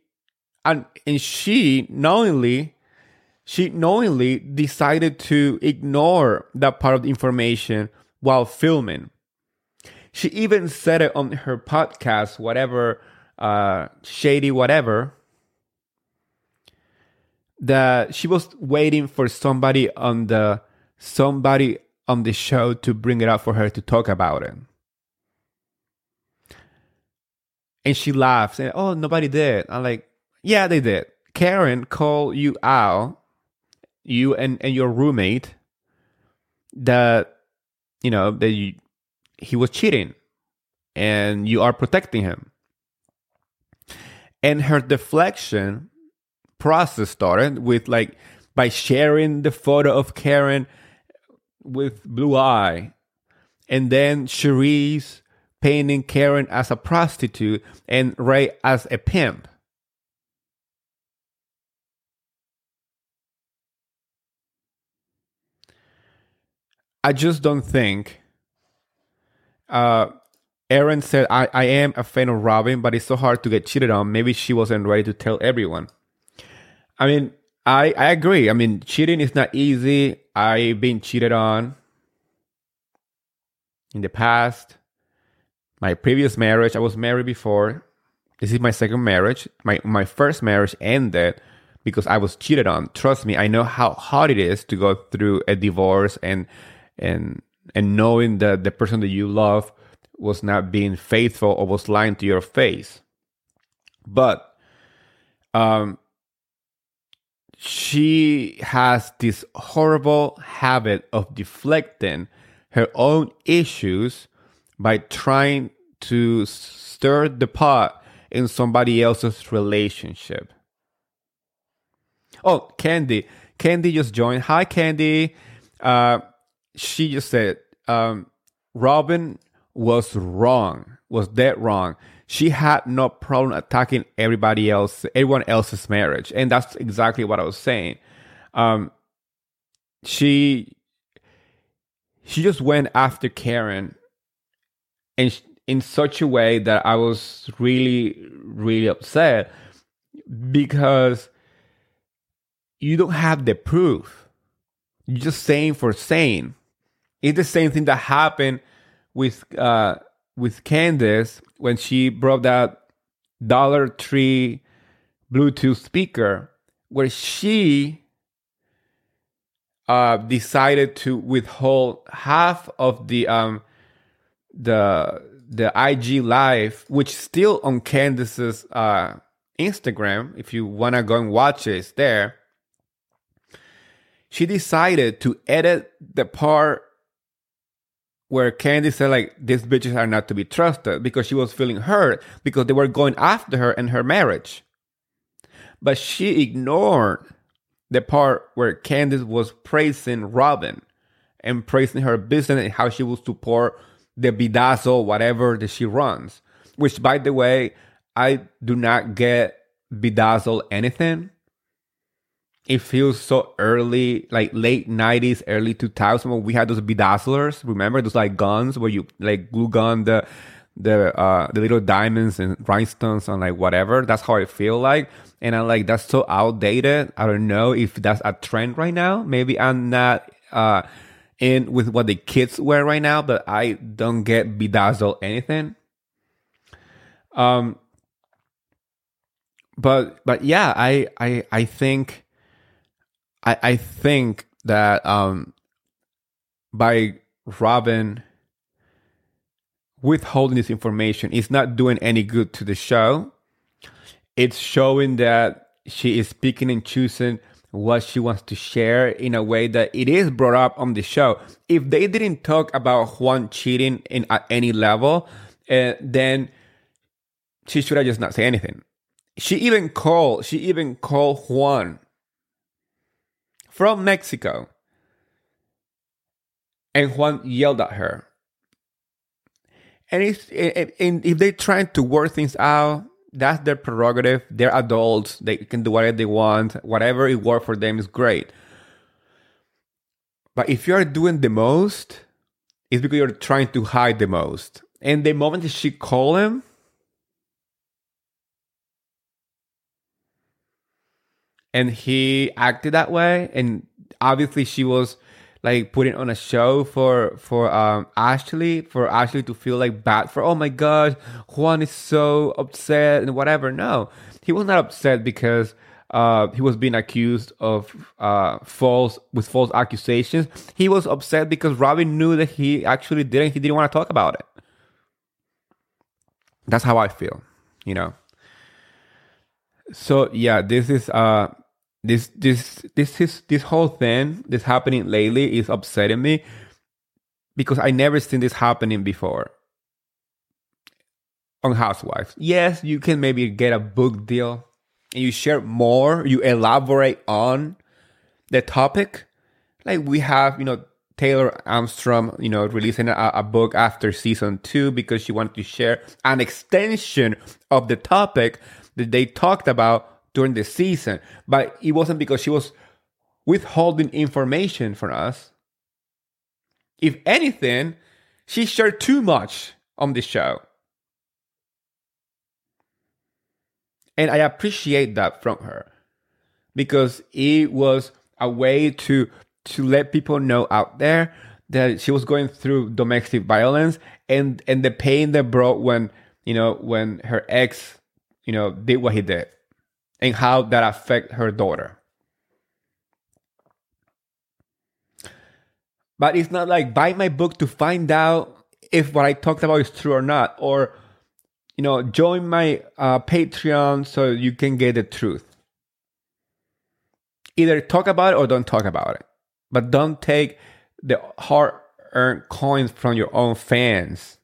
Speaker 1: and and she knowingly she knowingly decided to ignore that part of the information while filming. She even said it on her podcast, whatever, uh, shady, whatever, that she was waiting for somebody on the somebody on the show to bring it up for her to talk about it. And she laughs and oh nobody did. I'm like, yeah, they did. Karen called you out, you and, and your roommate, that you know that you, he was cheating, and you are protecting him. And her deflection process started with like by sharing the photo of Karen with blue eye, and then Charrisse painting Karen as a prostitute and Ray as a pimp. I just don't think. Uh, Aaron said, I, I am a fan of Robyn, but it's so hard to get cheated on. Maybe she wasn't ready to tell everyone. I mean, I, I agree. I mean, cheating is not easy. I've been cheated on in the past. My previous marriage, I was married before. This is my second marriage. My my first marriage ended because I was cheated on. Trust me, I know how hard it is to go through a divorce and and and knowing that the person that you love was not being faithful or was lying to your face. But um she has this horrible habit of deflecting her own issues by trying to stir the pot in somebody else's relationship. Oh, Candy. Candy just joined. Hi, Candy. Uh, she just said, um, Robyn was wrong, was dead wrong. She had no problem attacking everybody else, everyone else's marriage, and that's exactly what I was saying. Um, she she just went after Karen, and in such a way that I was really, really upset because you don't have the proof. You're just saying for saying. It's the same thing that happened with uh, with Candiace when she brought that Dollar Tree Bluetooth speaker, where she uh, decided to withhold half of the um, the the IG live, which still on Candiace's uh, Instagram. If you wanna go and watch it, it's there. She decided to edit the part where Candiace said like these bitches are not to be trusted because she was feeling hurt because they were going after her and her marriage. But she ignored the part where Candiace was praising Robyn and praising her business and how she will support the Bedazzle, whatever that she runs. Which, by the way, I do not get Bedazzle anything. It feels so early, like late 90s, early 2000s when we had those bedazzlers. Remember those like guns where you like glue gun the the uh the little diamonds and rhinestones and like whatever. That's how I feel like. And I'm like, that's so outdated. I don't know if that's a trend right now. Maybe I'm not uh in with what the kids wear right now, but I don't get bedazzle anything. Um, but but yeah, I I I think I I think that um by Robyn withholding this information is not doing any good to the show. It's showing that she is picking and choosing what she wants to share in a way that it is brought up on the show. If they didn't talk about Juan cheating in at any level, uh, then she should have just not say anything. She even called. She even called Juan from Mexico, and Juan yelled at her. And if, if they're trying to work things out, that's their prerogative. They're adults. They can do whatever they want. Whatever it works for them is great. But if you're doing the most, it's because you're trying to hide the most. And the moment she called him, and he acted that way, and obviously she was like putting on a show for for um Ashley for Ashley to feel like bad for oh my god Juan is so upset and whatever. No, he was not upset because uh, he was being accused of uh, false with false accusations. He was upset because Robyn knew that he actually didn't. He didn't want to talk about it. That's how I feel, you know. So yeah, this is uh this this this is this whole thing this happening lately is upsetting me because I never seen this happening before on Housewives. Yes, you can maybe get a book deal and you share more, you elaborate on the topic. Like we have, you know, Taylor Armstrong, you know, releasing a, a, book after season two because she wanted to share an extension of the topic that they talked about during the season. But it wasn't because she was withholding information from us. If anything, she shared too much on the show. And I appreciate that from her because it was a way to to let people know out there that she was going through domestic violence and and the pain that brought when you know when her ex you know did what he did and how that affect her daughter. But it's not like buy my book to find out if what i talked about is true or not or you know join my uh, patreon so you can get the truth. Either talk about it or don't talk about it. But don't take the hard earned coins from your own fans.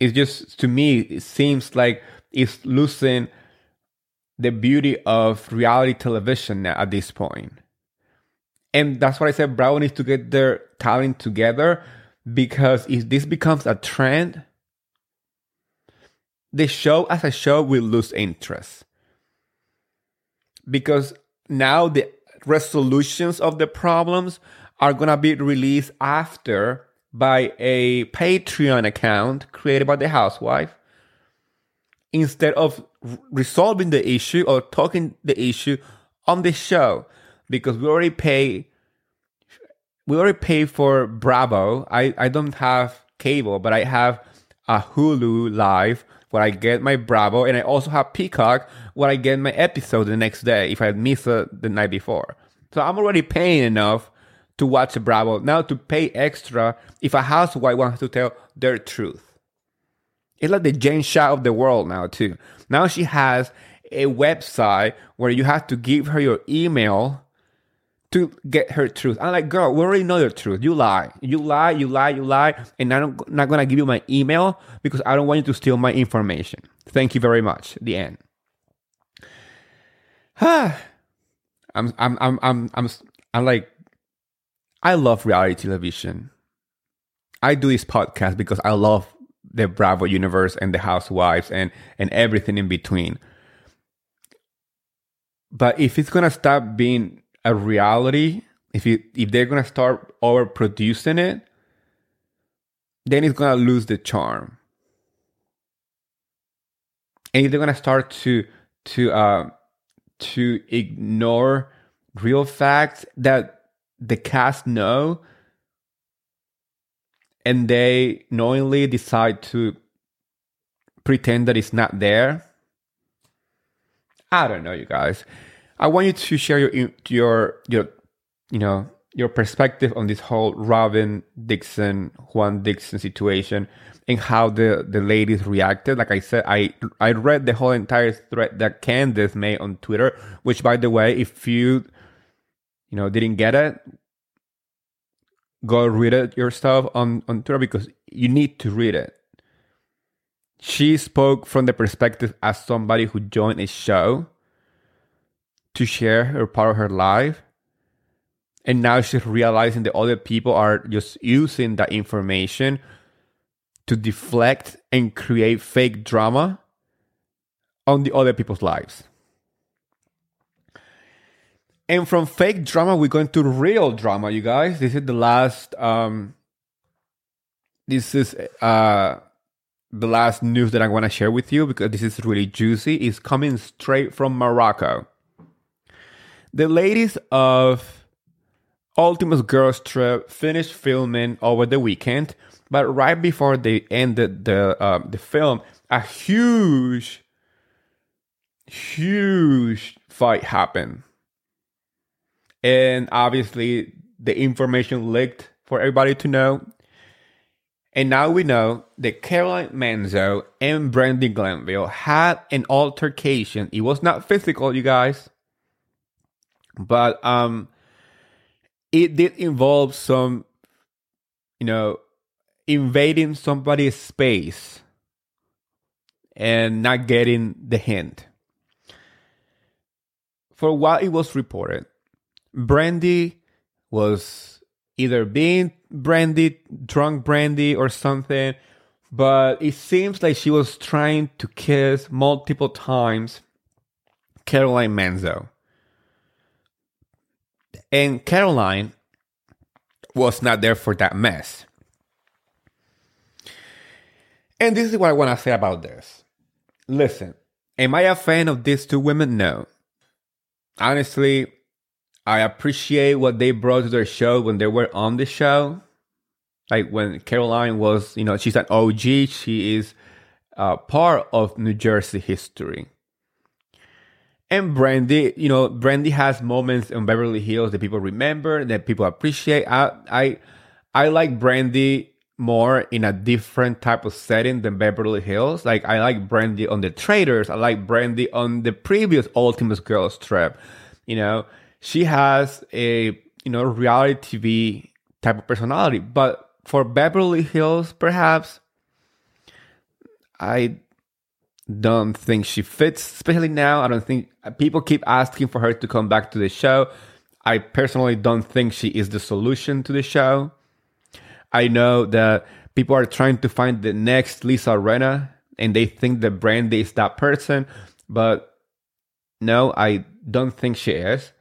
Speaker 1: It's just, to me, it seems like it's losing the beauty of reality television at this point. And that's why I said Bravo needs to get their talent together because if this becomes a trend, the show as a show will lose interest. Because now the resolutions of the problems are going to be released after by a Patreon account created by the housewife instead of resolving the issue or talking the issue on the show because we already pay we already pay for Bravo. I, I don't have cable, but I have a Hulu live where I get my Bravo, and I also have Peacock where I get my episode the next day if I miss it the night before. So I'm already paying enough to watch Bravo. Now to pay extra if a housewife wants to tell their truth. It's like the Jen Shah of the world now too. Now she has a website where you have to give her your email to get her truth. I'm like, girl, we already know your truth. You lie. You lie, you lie, you lie. And I'm not going to give you my email because I don't want you to steal my information. Thank you very much. The end. I'm, I'm, I'm, I'm, I'm, I'm like, I love reality television. I do this podcast because I love the Bravo universe and the housewives and, and everything in between. But if it's gonna stop being a reality, if it, if they're gonna start overproducing it, then it's gonna lose the charm. And if they're gonna start to to uh, to ignore real facts that the cast know, and they knowingly decide to pretend that it's not there. I don't know, you guys. I want you to share your your your you know your perspective on this whole Robyn Dixon Juan Dixon situation and how the the ladies reacted. Like I said, I I read the whole entire thread that Candiace made on Twitter. Which, by the way, if you you know didn't get it, go read it yourself on on Twitter because you need to read it. She spoke from the perspective as somebody who joined a show to share her part of her life. And now she's realizing that other people are just using that information to deflect and create fake drama on the other people's lives. And from fake drama, we're going to real drama, you guys. This is the last um this is uh the last news that I want to share with you because this is really juicy. It's coming straight from Morocco. The ladies of Ultimate Girls Trip finished filming over the weekend, but right before they ended the uh, the film, a huge, huge fight happened, and obviously the information leaked for everybody to know. And now we know that Caroline Manzo and Brandi Glanville had an altercation. It was not physical, you guys but um it did involve some you know invading somebody's space and not getting the hint for what it was reported brandi was either being Brandi, drunk Brandi, or something. But it seems like she was trying to kiss multiple times Caroline Manzo. And Caroline was not there for that mess. And this is what I want to say about this. Listen, am I a fan of these two women? No. Honestly, I appreciate what they brought to their show when they were on the show. Like when Caroline was, you know, she's an OG, she is uh, part of New Jersey history. And Brandi, you know, Brandi has moments in Beverly Hills that people remember, that people appreciate. I I I like Brandi more in a different type of setting than Beverly Hills. Like I like Brandi on the Traitors. I like Brandi on the previous Ultimate Girls trip. You know, she has a you know reality TV type of personality, but for Beverly Hills, perhaps I don't think she fits, especially now. I don't think people keep asking for her to come back to the show. I personally don't think she is the solution to the show. I know that people are trying to find the next Lisa Rinna and they think that Brandi is that person, but no, I don't think she is.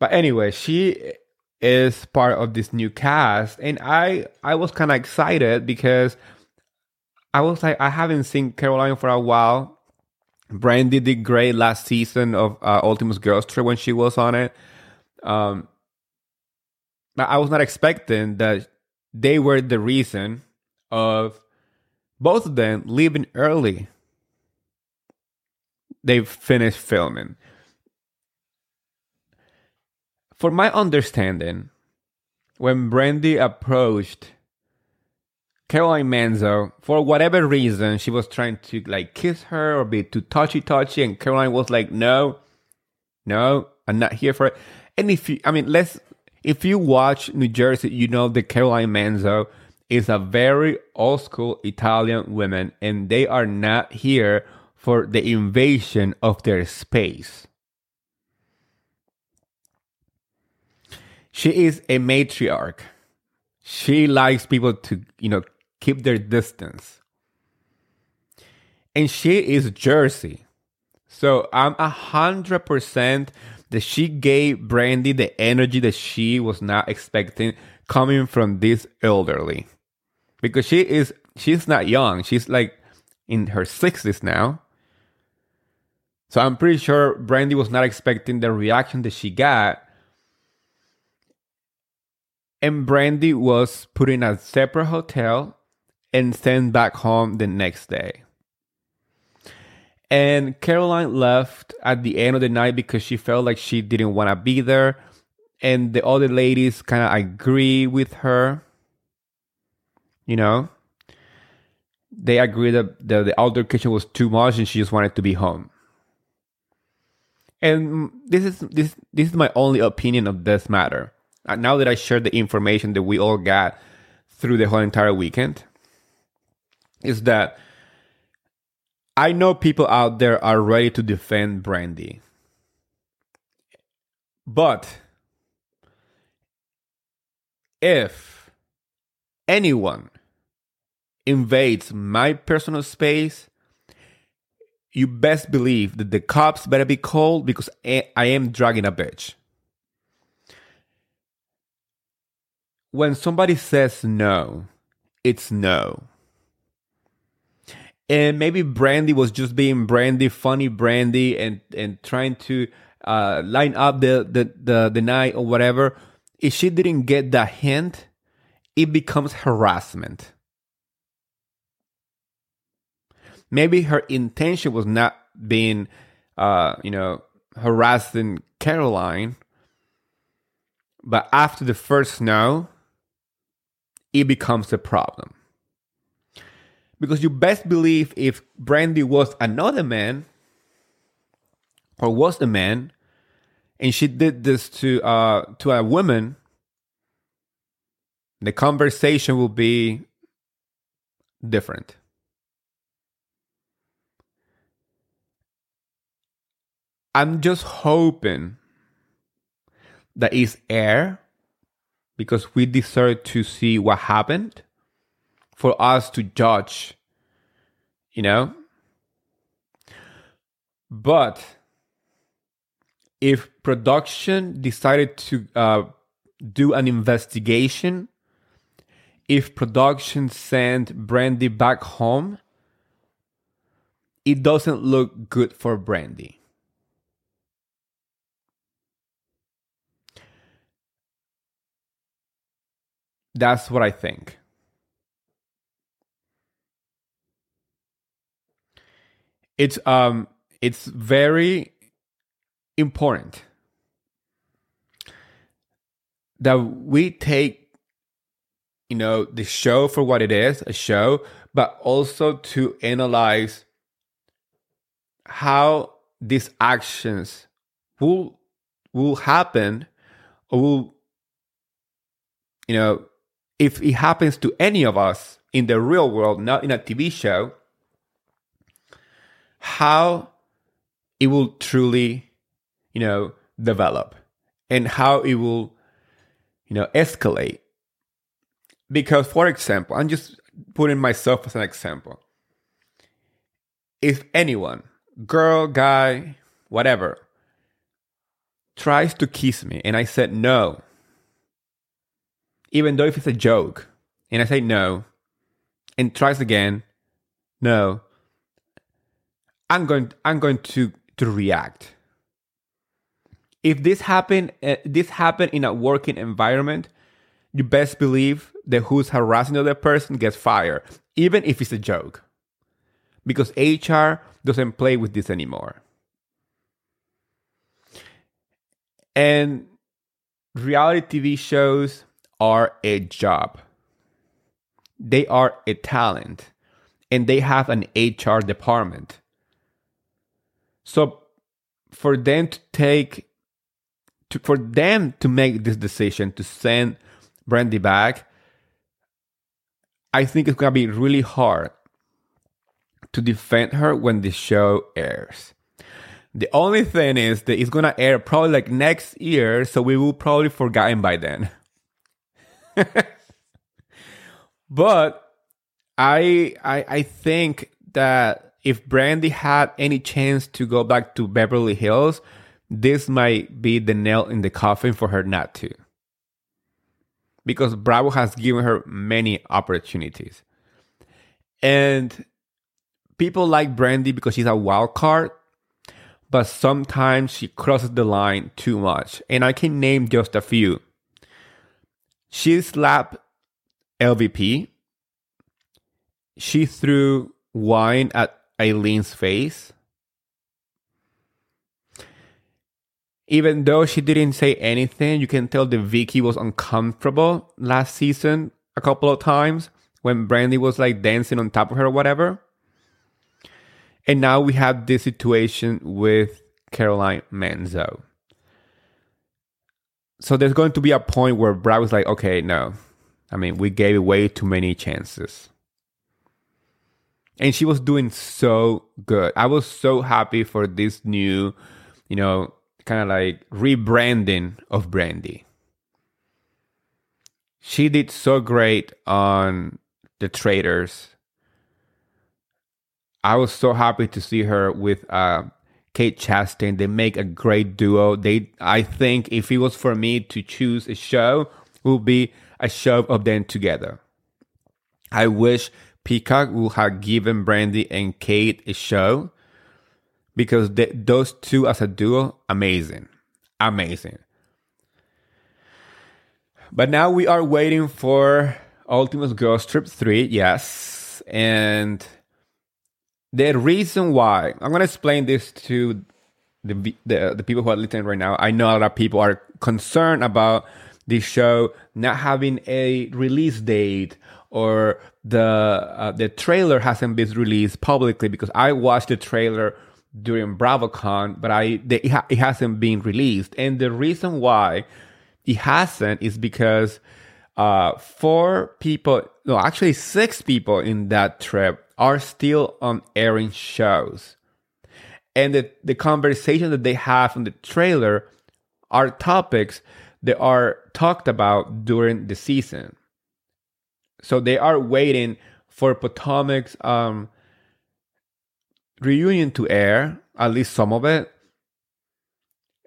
Speaker 1: But anyway, she is part of this new cast and I I was kind of excited because I was like, I haven't seen Caroline for a while. Brandi did great last season of uh, Ultimate Girls Trip when she was on it. Um, I was not expecting that they were the reason of both of them leaving early. They finished filming. For my understanding, when Brandi approached Caroline Manzo, for whatever reason, she was trying to like kiss her or be too touchy touchy, and Caroline was like, "No, no, I'm not here for it." And if you, I mean, let's if you watch New Jersey, you know that Caroline Manzo is a very old school Italian woman, and they are not here for the invasion of their space. She is a matriarch. She likes people to, you know, keep their distance. And she is Jersey. So I'm a hundred percent that she gave Brandi the energy that she was not expecting coming from this elderly. Because she is she's not young. She's like in her sixties now. So I'm pretty sure Brandi was not expecting the reaction that she got. And Brandi was put in a separate hotel and sent back home the next day. And Caroline left at the end of the night because she felt like she didn't want to be there. And the other ladies kind of agree with her. You know, they agree that the, the outdoor kitchen was too much and she just wanted to be home. And this is this this is my only opinion of this matter. Uh, now that I shared the information that we all got through the whole entire weekend, is that I know people out there are ready to defend Brandi. But if anyone invades my personal space, you best believe that the cops better be called because I am dragging a bitch. When somebody says no, it's no and maybe Brandi was just being Brandi, funny Brandi, and and trying to uh, line up the, the the the night or whatever. If she didn't get that hint, it becomes harassment. Maybe her intention was not being, uh, you know, harassing Caroline, but after the first no, it becomes a problem. Because you best believe if Brandi was another man or was a man and she did this to uh to a woman, the conversation will be different. I'm just hoping that it's air because we deserve to see what happened for us to judge, you know? But if production decided to uh, do an investigation, if production sent Brandi back home, it doesn't look good for Brandi. That's what I think. It's um it's very important that we take you know the show for what it is a show but also to analyze how these actions will will happen or will you know if it happens to any of us in the real world not in a tv show how it will truly you know develop and how it will you know escalate. Because for example i'm just putting myself as an example. If anyone girl, guy, whatever, tries to kiss me and I said no, even though if it's a joke, and I say no, and tries again, no, I'm going, I'm going to to react. If this happen, uh, this happen in a working environment, you best believe that who's harassing the other person gets fired, even if it's a joke, because HR doesn't play with this anymore. And reality TV shows are a job. They are a talent and they have an HR department. So for them to take to, for them to make this decision to send Brandi back, I think it's gonna be really hard to defend her when the show airs. The only thing is that it's gonna air probably like next year, so we will probably forgotten by then. but I, I I think that if Brandi had any chance to go back to Beverly Hills, this might be the nail in the coffin for her not to. Because Bravo has given her many opportunities. And people like Brandi because she's a wild card, but sometimes she crosses the line too much. And I can name just a few. She slapped LVP. She threw wine at Eileen's face. Even though she didn't say anything, you can tell that Vicki was uncomfortable last season a couple of times when Brandi was like dancing on top of her or whatever. And now we have this situation with Caroline Manzo. So there's going to be a point where Brad was like, okay, no. I mean, we gave way too many chances. And she was doing so good. I was so happy for this new, you know, kind of like rebranding of Brandi. She did so great on the Traitors I was so happy to see her with uh, Kate Chastain. They make a great duo. They, I think, if it was for me to choose a show, it would be a show of them together. I wish Peacock would have given Brandi and Kate a show because they, those two as a duo, amazing, amazing. But now we are waiting for Ultimate Girls Trip 3, yes. And the reason why I'm going to explain this to the, the the people who are listening right now. I know a lot of people are concerned about this show not having a release date or the uh, the trailer hasn't been released publicly because I watched the trailer during BravoCon, but I the, it, ha- it hasn't been released, and the reason why it hasn't is because uh, four people, no, actually six people in that trip are still on airing shows. And the, the conversation that they have in the trailer are topics that are talked about during the season. So they are waiting for Potomac's um, reunion to air, at least some of it.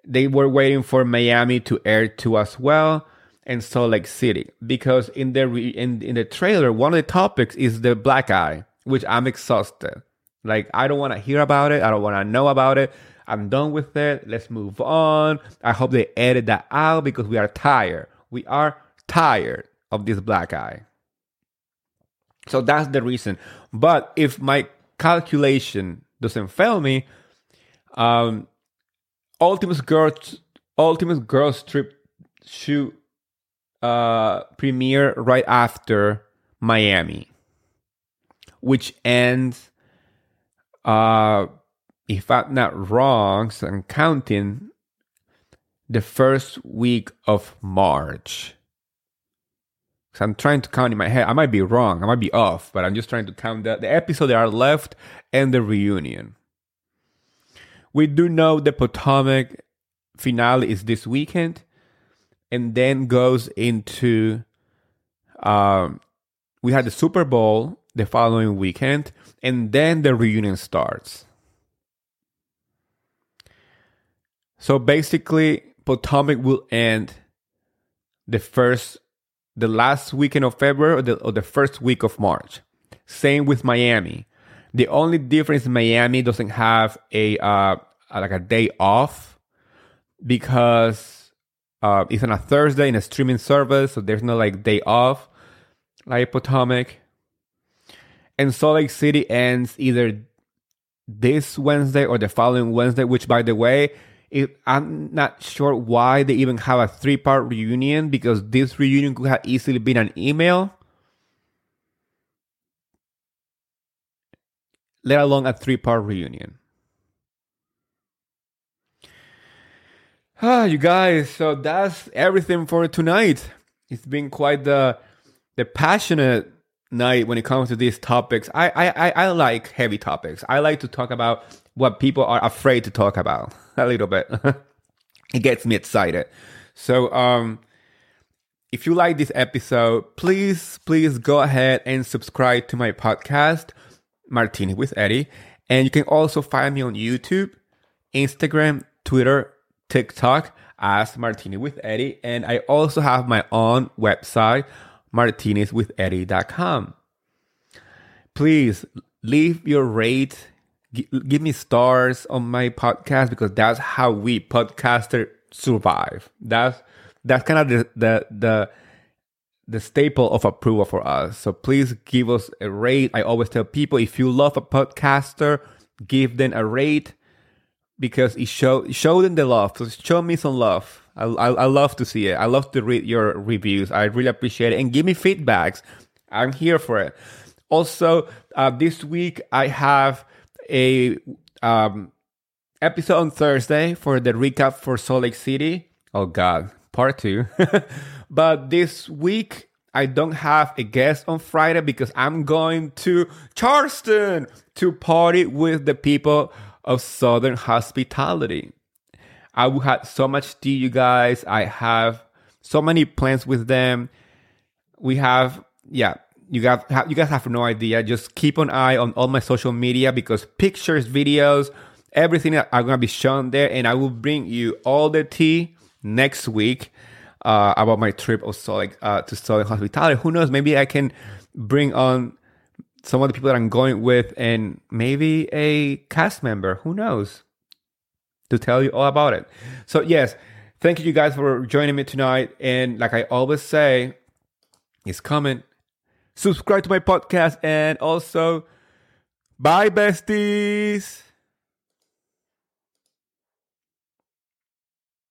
Speaker 1: They were waiting for Miami to air too as well, and Salt Lake City because in the re- in in the trailer, one of the topics is the black eye, which I'm exhausted. Like I don't want to hear about it. I don't want to know about it. I'm done with it. Let's move on. I hope they edit that out because we are tired. We are tired of this black eye. So that's the reason. But if my calculation doesn't fail me, um, Ultimate Girls Ultimate Girls Trip shoot uh, premiere right after Miami, which ends. Uh, if I'm not wrong, so I'm counting the first week of March. So I'm trying to count in my head. I might be wrong. I might be off, but I'm just trying to count the, the episodes that are left and the reunion. We do know the Potomac finale is this weekend and then goes into um, we had the Super Bowl the following weekend and then the reunion starts. So basically, Potomac will end the first, the last weekend of February or the, or the first week of March. Same with Miami. The only difference Miami doesn't have a uh, like a day off because uh, it's on a Thursday in a streaming service, so there's no like day off like Potomac. And Salt Lake City ends either this Wednesday or the following Wednesday, which by the way, it, I'm not sure why they even have a three part reunion because this reunion could have easily been an email, let alone a three part reunion. Ah, you guys, so that's everything for tonight. It's been quite the the passionate night when it comes to these topics. I I I like heavy topics. I like to talk about what people are afraid to talk about. a little bit. it gets me excited. So, um, if you like this episode, please, please go ahead and subscribe to my podcast, Martini with Eddy. And you can also find me on YouTube, Instagram, Twitter, TikTok as Martini with Eddy. And I also have my own website, marteaniswitheddy.com. Please leave your rate give me stars on my podcast because that's how we podcaster survive. That's that's kind of the the the the staple of approval for us. So please give us a rate. I always tell people if you love a podcaster, give them a rate because it show show them the love. So show me some love. I, I, I love to see it. I love to read your reviews. I really appreciate it and give me feedbacks. I'm here for it. Also, uh, this week I have a um, episode on Thursday for the recap for Salt Lake City. Oh God, part two. but this week I don't have a guest on Friday because I'm going to Charleston to party with the people of Southern Hospitality. I will have so much tea, you guys. I have so many plans with them. We have, yeah, you guys have, you guys have no idea. Just keep an eye on all my social media because pictures, videos, everything are gonna be shown there, and I will bring you all the tea next week uh, about my trip of Southern, uh, to Southern Hospitality. Who knows? Maybe I can bring on some of the people that I'm going with, and maybe a cast member. Who knows? To tell you all about it. So yes, thank you guys for joining me tonight. And like I always say, it's coming subscribe to my podcast, and also bye, besties.